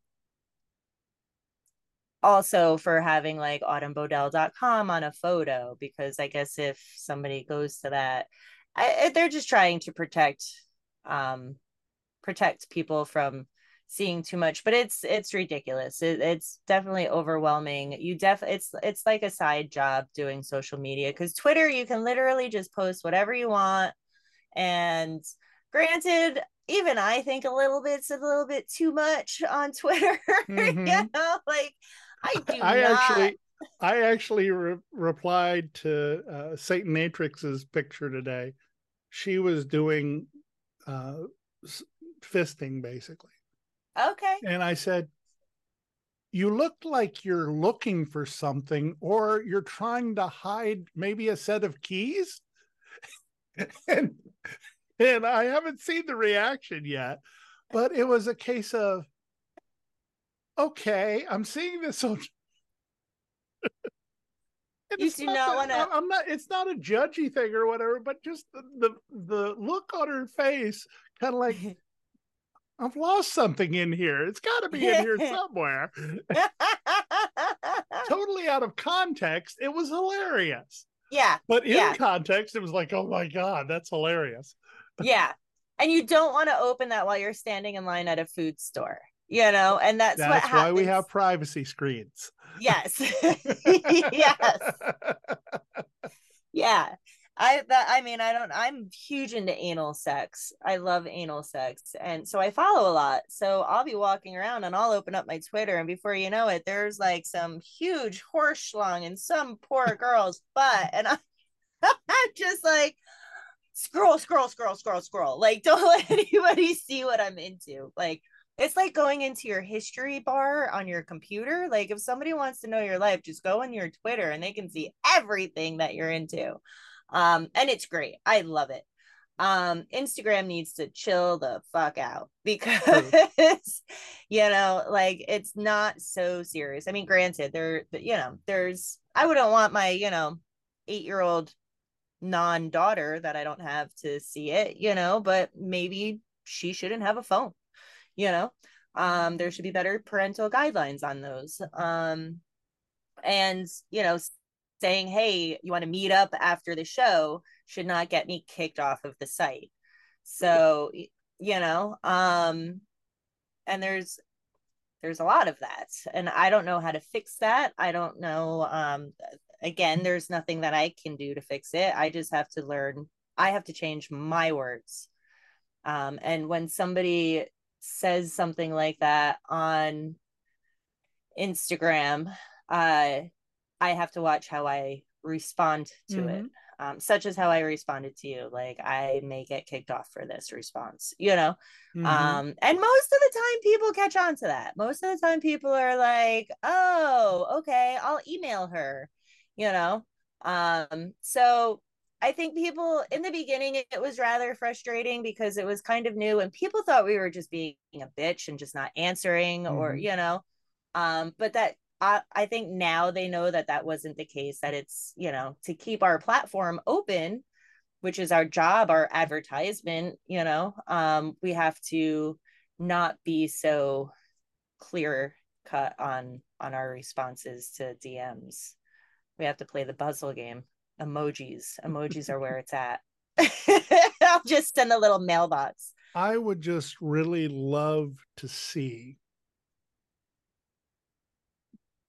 also for having like autumnbodell.com on a photo because i guess if somebody goes to that I, they're just trying to protect um protect people from seeing too much but it's it's ridiculous it, it's definitely overwhelming you def it's it's like a side job doing social media because twitter you can literally just post whatever you want and granted even i think a little bit's a little bit too much on twitter mm-hmm. you know like I do I not. actually I actually re- replied to uh, Satan Matrix's picture today. She was doing uh, fisting basically. Okay. And I said, You look like you're looking for something or you're trying to hide maybe a set of keys. and and I haven't seen the reaction yet, but it was a case of okay, I'm seeing this on. you do not, not want to. I'm not. It's not a judgy thing or whatever, but just the the, the look on her face, kind of like I've lost something in here. It's got to be in here somewhere. totally out of context, it was hilarious. Yeah. But in yeah. context, it was like, oh my god, that's hilarious. yeah, and you don't want to open that while you're standing in line at a food store you know and that's, that's why we have privacy screens yes yes yeah i that i mean i don't i'm huge into anal sex i love anal sex and so i follow a lot so i'll be walking around and i'll open up my twitter and before you know it there's like some huge horse schlong in some poor girl's butt and I, i'm just like scroll scroll scroll scroll scroll like don't let anybody see what i'm into like it's like going into your history bar on your computer. Like if somebody wants to know your life, just go on your Twitter and they can see everything that you're into. Um, and it's great. I love it. Um, Instagram needs to chill the fuck out because you know, like it's not so serious. I mean, granted, there, you know, there's I wouldn't want my, you know, eight year old non daughter that I don't have to see it, you know, but maybe she shouldn't have a phone you know um there should be better parental guidelines on those um and you know saying hey you want to meet up after the show? Should not get me kicked off of the site. So you know um and there's there's a lot of that and i don't know how to fix that. I don't know um again there's nothing that i can do to fix it. I just have to learn i have to change my words. Um and when somebody says something like that on Instagram, uh, I have to watch how I respond to mm-hmm. it. um, such as how I responded to you. Like I may get kicked off for this response, you know. Mm-hmm. Um, and most of the time people catch on to that. Most of the time people are like, "Oh, okay, I'll email her," you know. Um, so I think people in the beginning it was rather frustrating because it was kind of new and people thought we were just being a bitch and just not answering mm-hmm. or you know um but that I, I think now they know that that wasn't the case that it's you know to keep our platform open which is our job our advertisement you know um we have to not be so clear cut on on our responses to dms we have to play the puzzle game. Emojis. Emojis are where it's at. I'll just send a little mailbox. I would just really love to see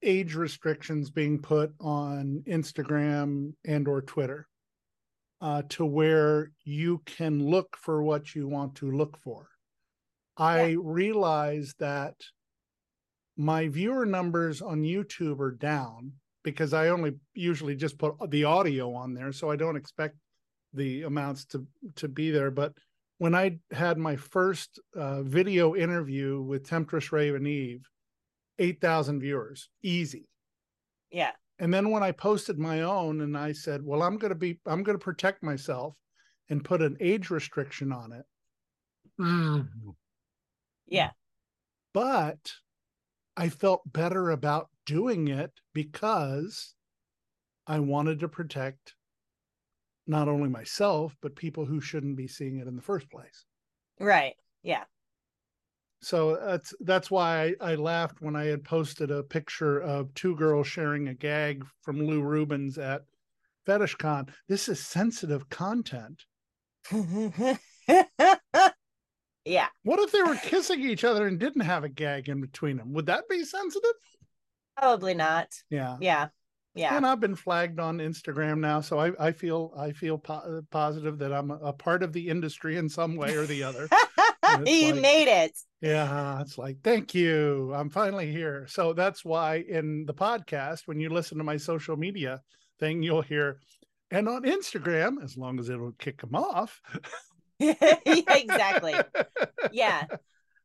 age restrictions being put on Instagram and or Twitter uh, to where you can look for what you want to look for. I yeah. realize that my viewer numbers on YouTube are down because I only usually just put the audio on there, so I don't expect the amounts to to be there. But when I had my first uh, video interview with Temptress Raven Eve, 8,000 viewers, easy. Yeah. And then when I posted my own and I said, well, I'm going to be, I'm going to protect myself and put an age restriction on it. Mm-hmm. Yeah. But I felt better about doing it because I wanted to protect not only myself, but people who shouldn't be seeing it in the first place. Right. Yeah so that's that's why I, I, laughed when I had posted a picture of two girls sharing a gag from Lew Rubens at FetishCon. This is sensitive content. yeah. What if they were kissing each other and didn't have a gag in between them? Would that be sensitive? Probably not. Yeah. Yeah. Yeah. And I've been flagged on Instagram now, so I, I feel I feel po- positive that I'm a, a part of the industry in some way or the other. you like, made it. Yeah, it's like, thank you. I'm finally here. So that's why in the podcast, when you listen to my social media thing, you'll hear, and on Instagram, as long as it'll kick them off. yeah, exactly. Yeah.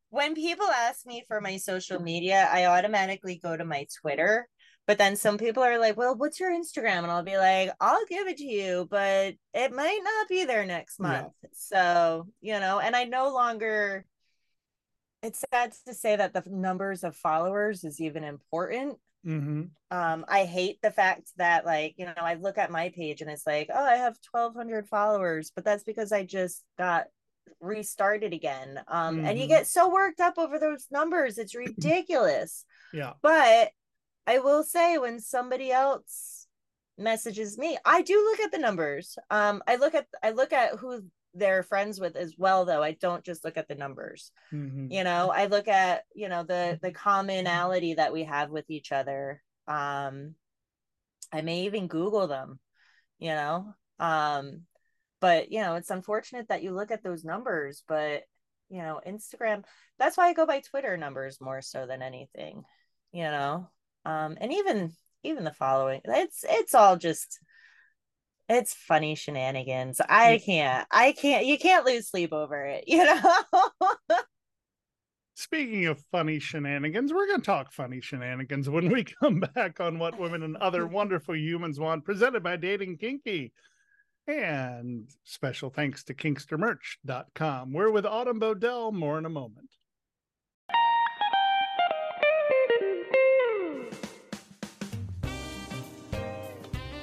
When people ask me for my social media, I automatically go to my Twitter. But then some people are like, well, what's your Instagram? And I'll be like, I'll give it to you, but it might not be there next month. Yeah. So, you know, and I no longer it's sad to say that the numbers of followers is even important. Mm-hmm. Um, I hate the fact that, like, you know, I look at my page and it's like, oh, I have 1,200 followers, but that's because I just got restarted again. Um, mm-hmm. and you mm-hmm. get so worked up over those numbers, it's ridiculous. yeah. But I will say, when somebody else messages me, I do look at the numbers. Um, I look at I look at who they're friends with as well though. I don't just look at the numbers. Mm-hmm. you know i look at you know the the commonality that we have with each other. Um i may even google them you know? Um but you know it's unfortunate that you look at those numbers but you know instagram that's why i go by twitter numbers more so than anything you know um and even even the following it's it's all just it's funny shenanigans. I can't. I can't. You can't lose sleep over it. You know. Speaking of funny shenanigans, we're going to talk funny shenanigans when we come back on What Women and Other Wonderful Humans Want, presented by Dating Kinky. And special thanks to KinksterMerch.com. We're with Autumn Bodell. More in a moment.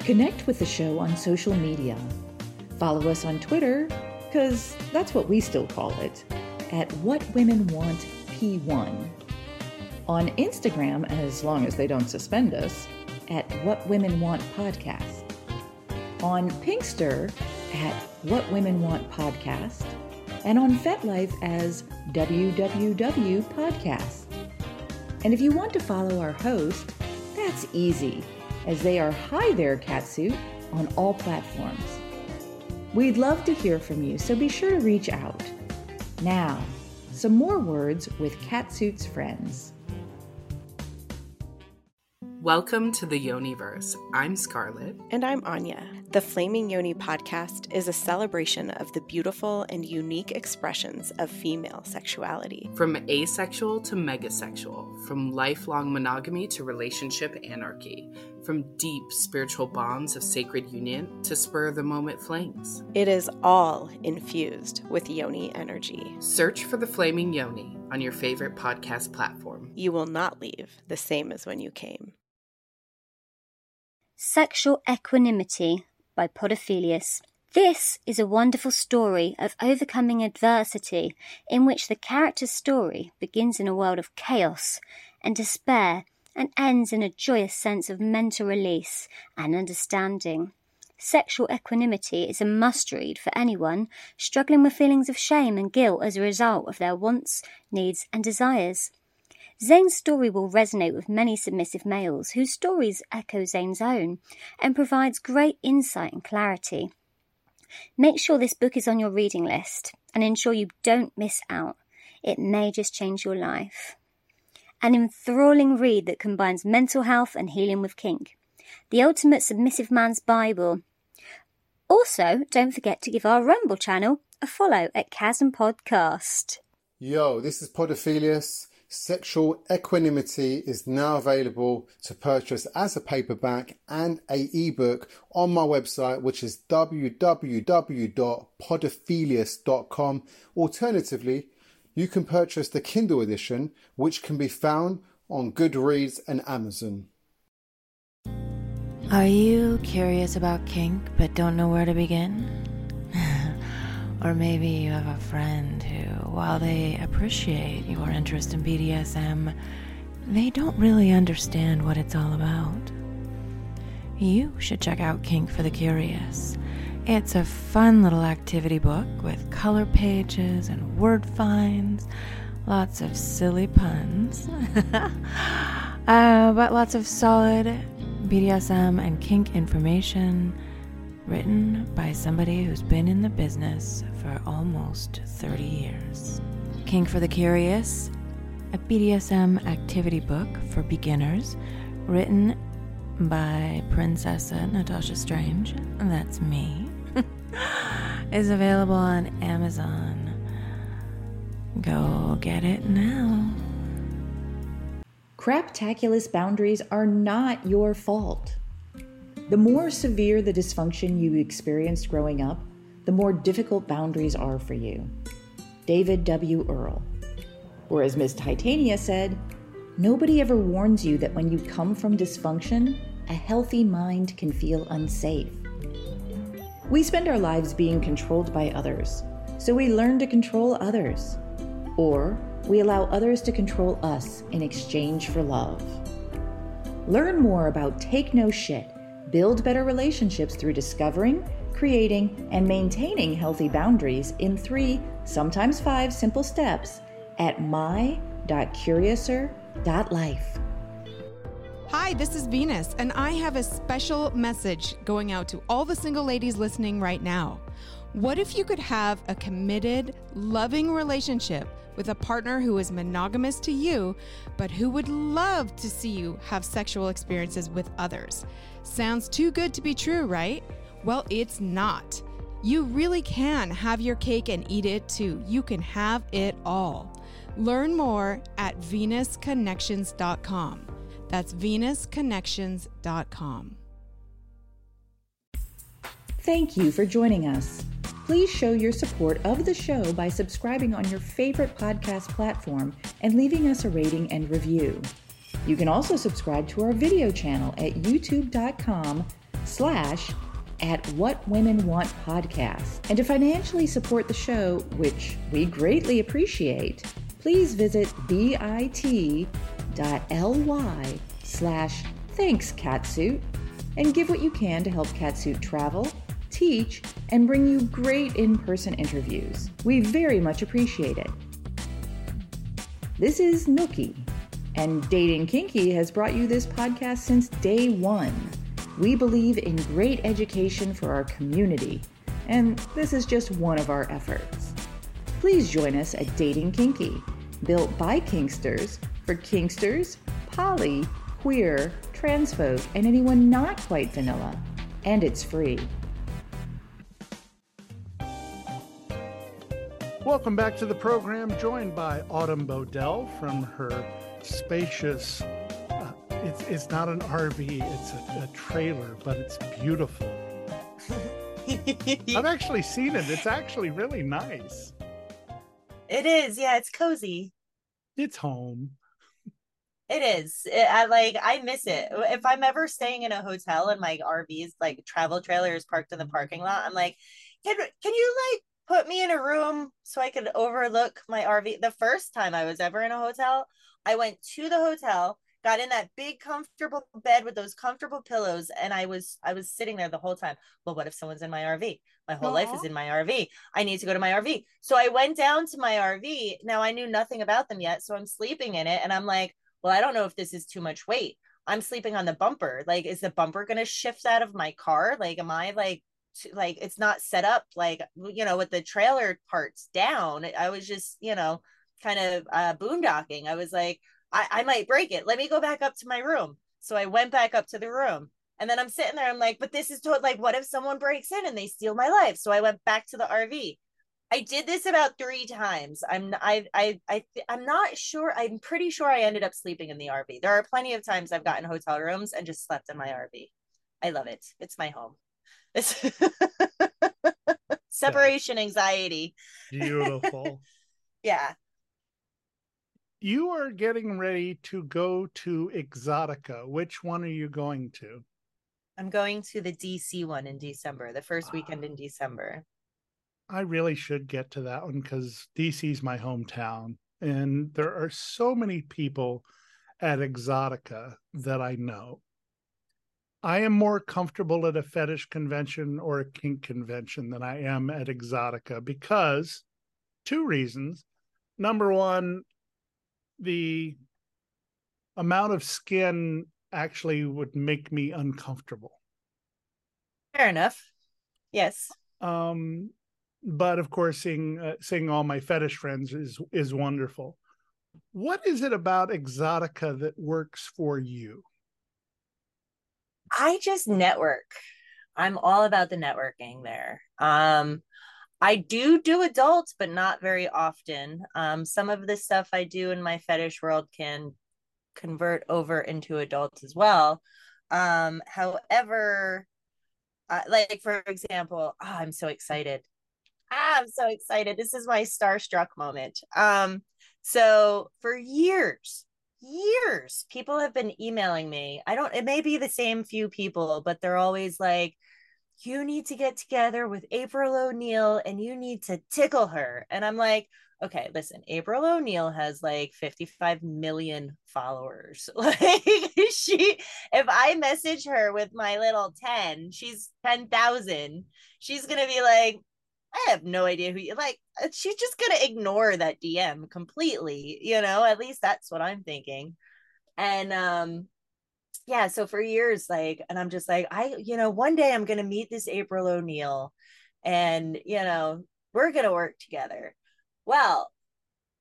Connect with the show on social media. Follow us on Twitter, because that's what we still call it, at What Women Want P1. On Instagram, as long as they don't suspend us, at What Women Want Podcast. On Kinkster, at What Women Want Podcast. And on FetLife as WWW Podcast. And if you want to follow our host, that's easy as they are Hi There Catsuit on all platforms. We'd love to hear from you, so be sure to reach out. Now, some more words with Catsuit's friends. Welcome to the Yoniverse. I'm Scarlett. And I'm Anya. The Flaming Yoni podcast is a celebration of the beautiful and unique expressions of female sexuality. From asexual to megasexual, from lifelong monogamy to relationship anarchy, from deep spiritual bonds of sacred union to spur of the moment flames. It is all infused with Yoni energy. Search for the Flaming Yoni on your favorite podcast platform. You will not leave the same as when you came. Sexual Equanimity by Podophilius. This is a wonderful story of overcoming adversity in which the character's story begins in a world of chaos and despair and ends in a joyous sense of mental release and understanding. Sexual equanimity is a must read for anyone struggling with feelings of shame and guilt as a result of their wants, needs, and desires. Zane's story will resonate with many submissive males whose stories echo Zane's own and provides great insight and clarity. Make sure this book is on your reading list and ensure you don't miss out. It may just change your life. An enthralling read that combines mental health and healing with kink. The ultimate submissive man's Bible. Also, don't forget to give our Rumble channel a follow at Chasm Podcast. Yo, this is Podophilius. Sexual Equanimity is now available to purchase as a paperback and a ebook on my website, which is www.podophilius.com. Alternatively, you can purchase the Kindle edition, which can be found on Goodreads and Amazon. Are you curious about kink but don't know where to begin? Or maybe you have a friend who, while they appreciate your interest in BDSM, they don't really understand what it's all about. You should check out Kink for the Curious. It's a fun little activity book with color pages and word finds, lots of silly puns, uh, but lots of solid BDSM and kink information written by somebody who's been in the business for almost 30 years. Kink for the Curious, a BDSM activity book for beginners, written by Princessa Natasha Strange, that's me, is available on Amazon. Go get it now. Craptaculous boundaries are not your fault. The more severe the dysfunction you experienced growing up, the more difficult boundaries are for you. David W. Earl. Or as Ms. Titania said, nobody ever warns you that when you come from dysfunction, a healthy mind can feel unsafe. We spend our lives being controlled by others, so we learn to control others. Or we allow others to control us in exchange for love. Learn more about Take No Shit Build better relationships through discovering, creating, and maintaining healthy boundaries in three, sometimes five simple steps at my.curiouser.life. Hi, this is Venus, and I have a special message going out to all the single ladies listening right now. What if you could have a committed, loving relationship with a partner who is monogamous to you, but who would love to see you have sexual experiences with others? Sounds too good to be true, right? Well, it's not. You really can have your cake and eat it too. You can have it all. Learn more at venusconnections.com. That's venusconnections.com. Thank you for joining us. Please show your support of the show by subscribing on your favorite podcast platform and leaving us a rating and review. You can also subscribe to our video channel at youtube.com slash at What Women Want podcast. And to financially support the show, which we greatly appreciate, please visit bit.ly slash thanks catsuit and give what you can to help Catsuit travel, teach, and bring you great in-person interviews. We very much appreciate it. This is Nookie and Dating Kinky has brought you this podcast since day one. We believe in great education for our community, and this is just one of our efforts. Please join us at Dating Kinky, built by Kinksters, for Kinksters, poly, queer, trans folk, and anyone not quite vanilla. And it's free. Welcome back to the program, joined by Autumn Bodell from her spacious. Uh, it's it's not an RV; it's a, a trailer, but it's beautiful. I've actually seen it. It's actually really nice. It is, yeah. It's cozy. It's home. It is. It, I like. I miss it. If I'm ever staying in a hotel and my RV's like travel trailer is parked in the parking lot, I'm like, can can you like put me in a room so I could overlook my RV. The first time I was ever in a hotel, I went to the hotel, got in that big comfortable bed with those comfortable pillows, and I was I was sitting there the whole time. Well, what if someone's in my RV? My whole Aww. life is in my RV. I need to go to my RV. So I went down to my RV. Now I knew nothing about them yet, so I'm sleeping in it, and I'm like, well, I don't know if this is too much weight. I'm sleeping on the bumper. Like, is the bumper going to shift out of my car? Like, am I like like it's not set up like you know with the trailer parts down. I was just you know kind of uh boondocking. I was like I, I might break it. Let me go back up to my room. So i went back up to the room. And then i'm sitting there i'm like but this is to- like what if someone breaks in and they steal my life? So i went back to the rv I did this about three times. I'm I I I I'm not sure. I'm pretty sure I ended up sleeping in the RV. There are plenty of times I've gotten hotel rooms and just slept in my RV. I love it. It's my home. separation anxiety. Beautiful. yeah. You are getting ready to go to Exotica. Which one are you going to? I'm going to the DC one in December, the first weekend in ah. December. I really should get to that one because DC is my hometown. And there are so many people at Exotica that I know. I am more comfortable at a fetish convention or a kink convention than I am at Exotica because two reasons. Number one, the amount of skin actually would make me uncomfortable. Fair enough. Yes. Um, but of course, seeing uh, seeing all my fetish friends is is wonderful. What is it about Exotica that works for you? I just network. I'm all about the networking there. Um, I do do adults, but not very often. Um, some of the stuff I do in my fetish world can convert over into adults as well. Um, however, uh, like for example, oh, I'm so excited. I'm so excited. This is my starstruck moment. Um, so for years, years people have been emailing me i don't it may be the same few people but they're always like you need to get together with april o'neil and you need to tickle her and i'm like okay listen april o'neil has like 55 million followers like she if i message her with my little 10 she's 10,000 she's gonna be like I have no idea who you like. Uh, she's just gonna ignore that DM completely, you know. At least that's what I'm thinking. And um, yeah. So for years, like, and I'm just like, I, you know, one day I'm gonna meet this April O'Neil, and you know, we're gonna work together. Well,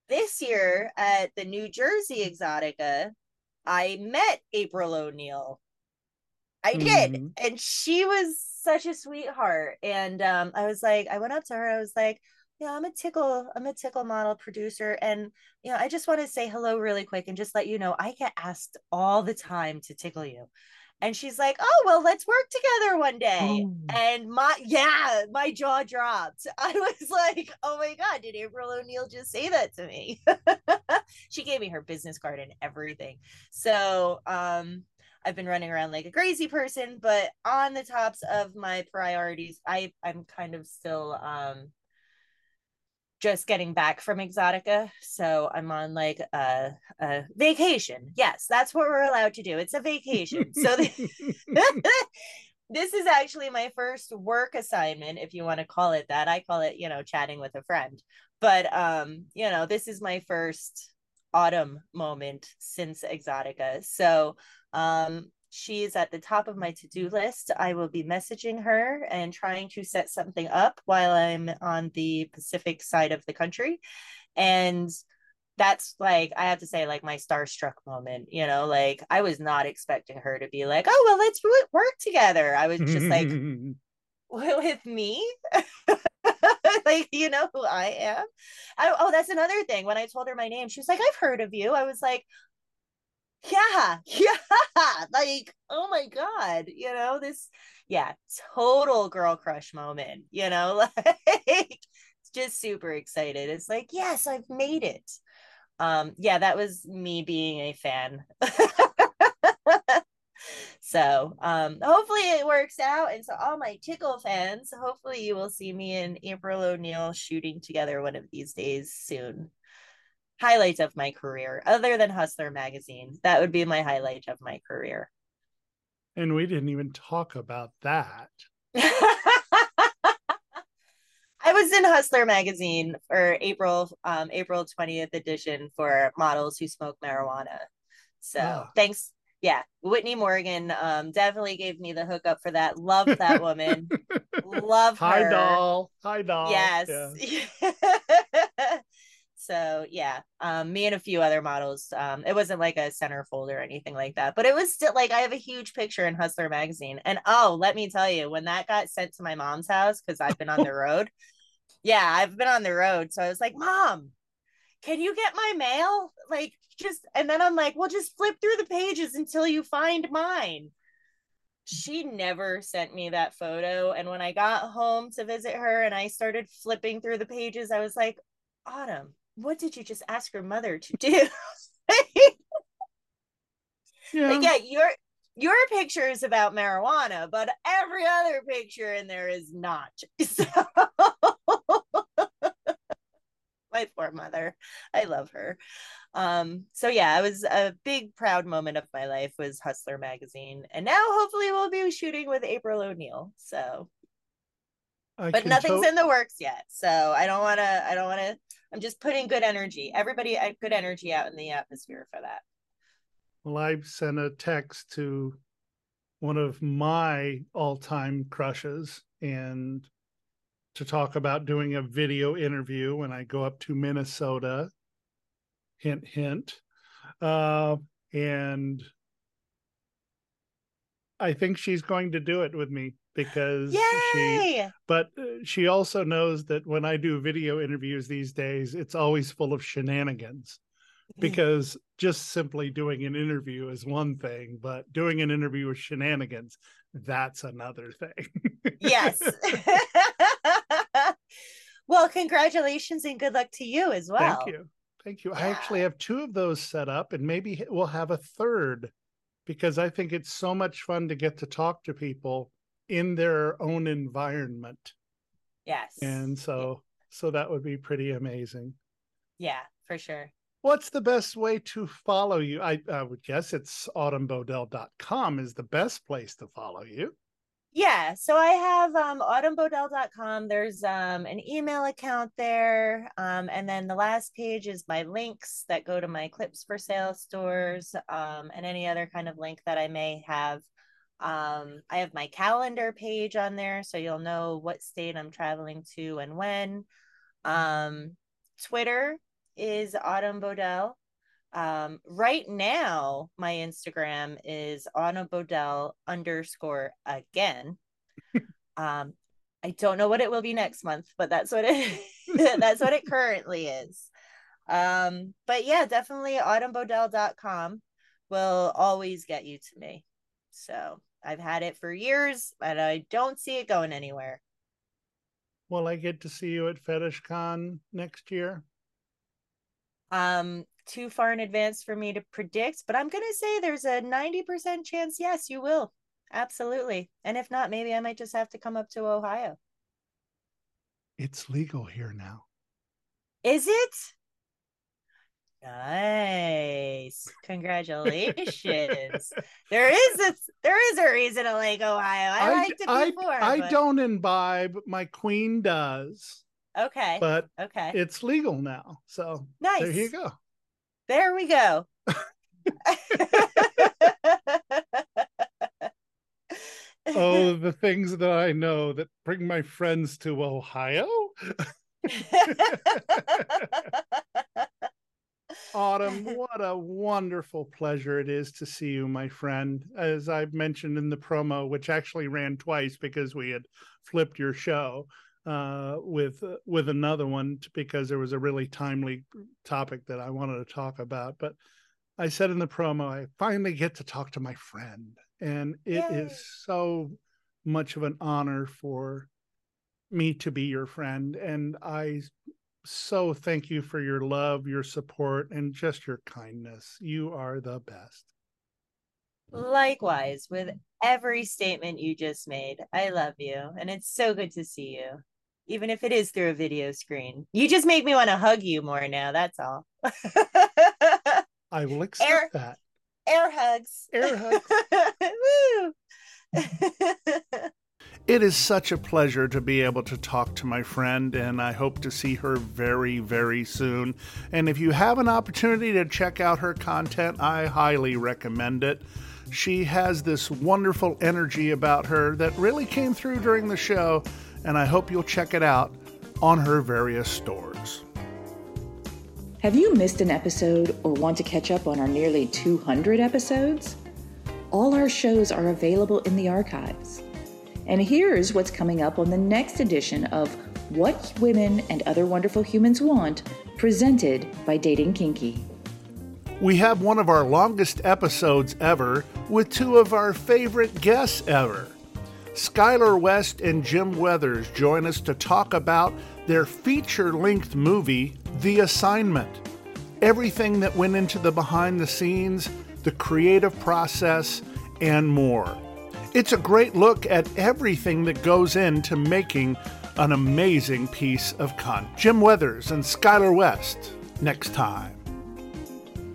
this year at the New Jersey Exotica, I met April O'Neil. I did, mm-hmm. and she was such a sweetheart. And um, I was like, I went up to her. I was like, yeah, I'm a tickle, I'm a tickle model producer. And, you know, I just want to say hello really quick and just let you know I get asked all the time to tickle you. And she's like, oh, well, let's work together one day. Oh. And my, yeah, my jaw dropped. I was like, oh my God, did April O'Neil just say that to me? she gave me her business card and everything. So, um, I've been running around like a crazy person, but on the tops of my priorities, I I'm kind of still um just getting back from Exotica, so I'm on like a, a vacation. Yes, that's what we're allowed to do. It's a vacation. so this is actually my first work assignment, if you want to call it that. I call it, you know, chatting with a friend. But um, you know, this is my first autumn moment since Exotica. So um, she's at the top of my to-do list. I will be messaging her and trying to set something up while I'm on the Pacific side of the country. And that's like I have to say like my starstruck moment, you know, like I was not expecting her to be like, "Oh, well, let's work together." I was just like with me? Like you know who i am? I, oh that's another thing. When i told her my name she was like i've heard of you. I was like yeah yeah. Like oh my god you know this yeah total girl crush moment you know like just super excited. It's like yes i've made it. Um yeah that was me being a fan so um hopefully it works out. And so all my tickle fans hopefully you will see me and april o'neil shooting together one of these days soon. Highlights of my career other than hustler magazine. That would be my highlight of my career. And we didn't even talk about that. I was in Hustler magazine for April um April 20th edition for models who smoke marijuana. So oh. thanks yeah, Whitney Morgan um, definitely gave me the hookup for that. Love that woman. Love her. Hi doll. Hi doll. Yes. Yeah. so yeah, um, me and a few other models. Um, it wasn't like a centerfold or anything like that, but it was still like I have a huge picture in Hustler magazine. And oh, let me tell you, when that got sent to my mom's house because I've been on the road. Yeah, I've been on the road, so I was like, "Mom, can you get my mail?" Like just and then I'm like, well, just flip through the pages until you find mine. She never sent me that photo. And when I got home to visit her and I started flipping through the pages, I was like, Autumn, what did you just ask your mother to do? yeah. Like, yeah, your your picture is about marijuana, but every other picture in there is not. So my poor mother. I love her. Um, so yeah, it was a big proud moment of my life was Hustler magazine. And now hopefully we'll be shooting with April O'Neil. So I but nothing's to- in the works yet. So I don't wanna I don't wanna I'm just putting good energy. Everybody uh, good energy out in the atmosphere for that. Well, I sent a text to one of my all-time crushes and to talk about doing a video interview when I go up to Minnesota. Hint, hint. Uh, and I think she's going to do it with me because Yay! she but uh, she also knows that when I do video interviews these days it's always full of shenanigans because just simply doing an interview is one thing but doing an interview with shenanigans that's another thing yes well, congratulations and good luck to you as well. Thank you. Thank you. Yeah. I actually have two of those set up, and maybe we'll have a third because I think it's so much fun to get to talk to people in their own environment. Yes. And so, yeah. so that would be pretty amazing. Yeah, for sure. What's the best way to follow you? I, I would guess it's autumnbodell.com is the best place to follow you. Yeah, so I have um, autumnbodell.com. There's um, an email account there. Um, and then the last page is my links that go to my clips for sale stores um, and any other kind of link that I may have. Um, I have my calendar page on there, so you'll know what state I'm traveling to and when. Um, Twitter is Autumn Bodell. Um, right now, my Instagram is Autumn Bodell underscore again. um, I don't know what it will be next month, but that's what it that's what it currently is. Um, but yeah, definitely autumnbodell.com will always get you to me. So I've had it for years, but I don't see it going anywhere. Will I get to see you at FetishCon next year? Um, too far in advance for me to predict, but I'm going to say there's a 90% chance yes, you will. Absolutely. And if not, maybe I might just have to come up to Ohio. It's legal here now. Is it? Nice. Congratulations. there is a there is a reason to like Ohio. I, I liked it before. I, I don't imbibe. My queen does. Okay. But okay. It's legal now. So nice. There you go. There we go. oh, the things that I know that bring my friends to Ohio. Autumn, what a wonderful pleasure it is to see you, my friend. As I've mentioned in the promo, which actually ran twice because we had flipped your show uh, with uh, with another one because there was a really timely topic that I wanted to talk about. But I said in the promo, I finally get to talk to my friend, and it Yay. is so much of an honor for me to be your friend. And I so thank you for your love, your support, and just your kindness. You are the best. Likewise, with every statement you just made, I love you. And it's so good to see you, even if it is through a video screen. You just make me want to hug you more now. That's all. I will accept air, that. Air hugs. Air hugs. It is such a pleasure to be able to talk to my friend, and I hope to see her very, very soon. And if you have an opportunity to check out her content, I highly recommend it. She has this wonderful energy about her that really came through during the show, and I hope you'll check it out on her various stores. Have you missed an episode or want to catch up on our nearly 200 episodes? All our shows are available in the archives. And here's what's coming up on the next edition of What Women and Other Wonderful Humans Want, presented by Dating Kinky. We have one of our longest episodes ever with two of our favorite guests ever. Skylar West and Jim Weathers join us to talk about their feature length movie, The Assignment. Everything that went into the behind the scenes, the creative process, and more. It's a great look at everything that goes into making an amazing piece of content. Jim Weathers and Skylar West, next time.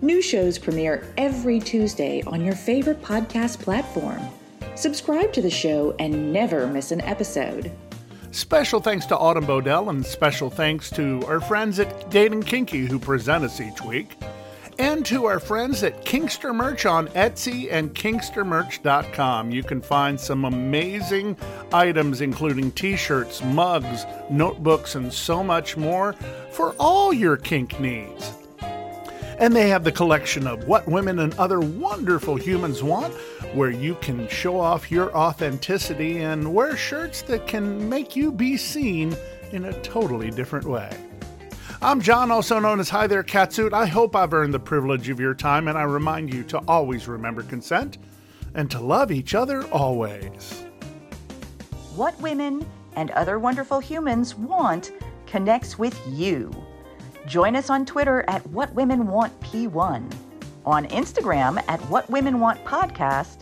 New shows premiere every Tuesday on your favorite podcast platform. Subscribe to the show and never miss an episode. Special thanks to Autumn Bodell and special thanks to our friends at Dating Kinky who present us each week and to our friends at Kinkster Merch on Etsy and kinkstermerch.com. You can find some amazing items, including t shirts, mugs, notebooks, and so much more for all your kink needs. And they have the collection of What Women and Other Wonderful Humans Want, where you can show off your authenticity and wear shirts that can make you be seen in a totally different way. I'm John, also known as Hi There Catsuit. I hope I've earned the privilege of your time, and I remind you to always remember consent and to love each other always. What women and other wonderful humans want connects with you. Join us on Twitter at What Women Want P1, on Instagram at What Women Want Podcast,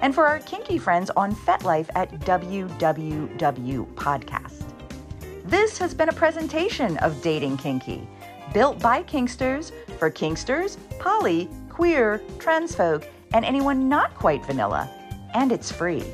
and for our kinky friends on FetLife at WWW Podcast. This has been a presentation of Dating Kinky, built by Kinksters for Kinksters, poly, queer, trans folk, and anyone not quite vanilla. And it's free.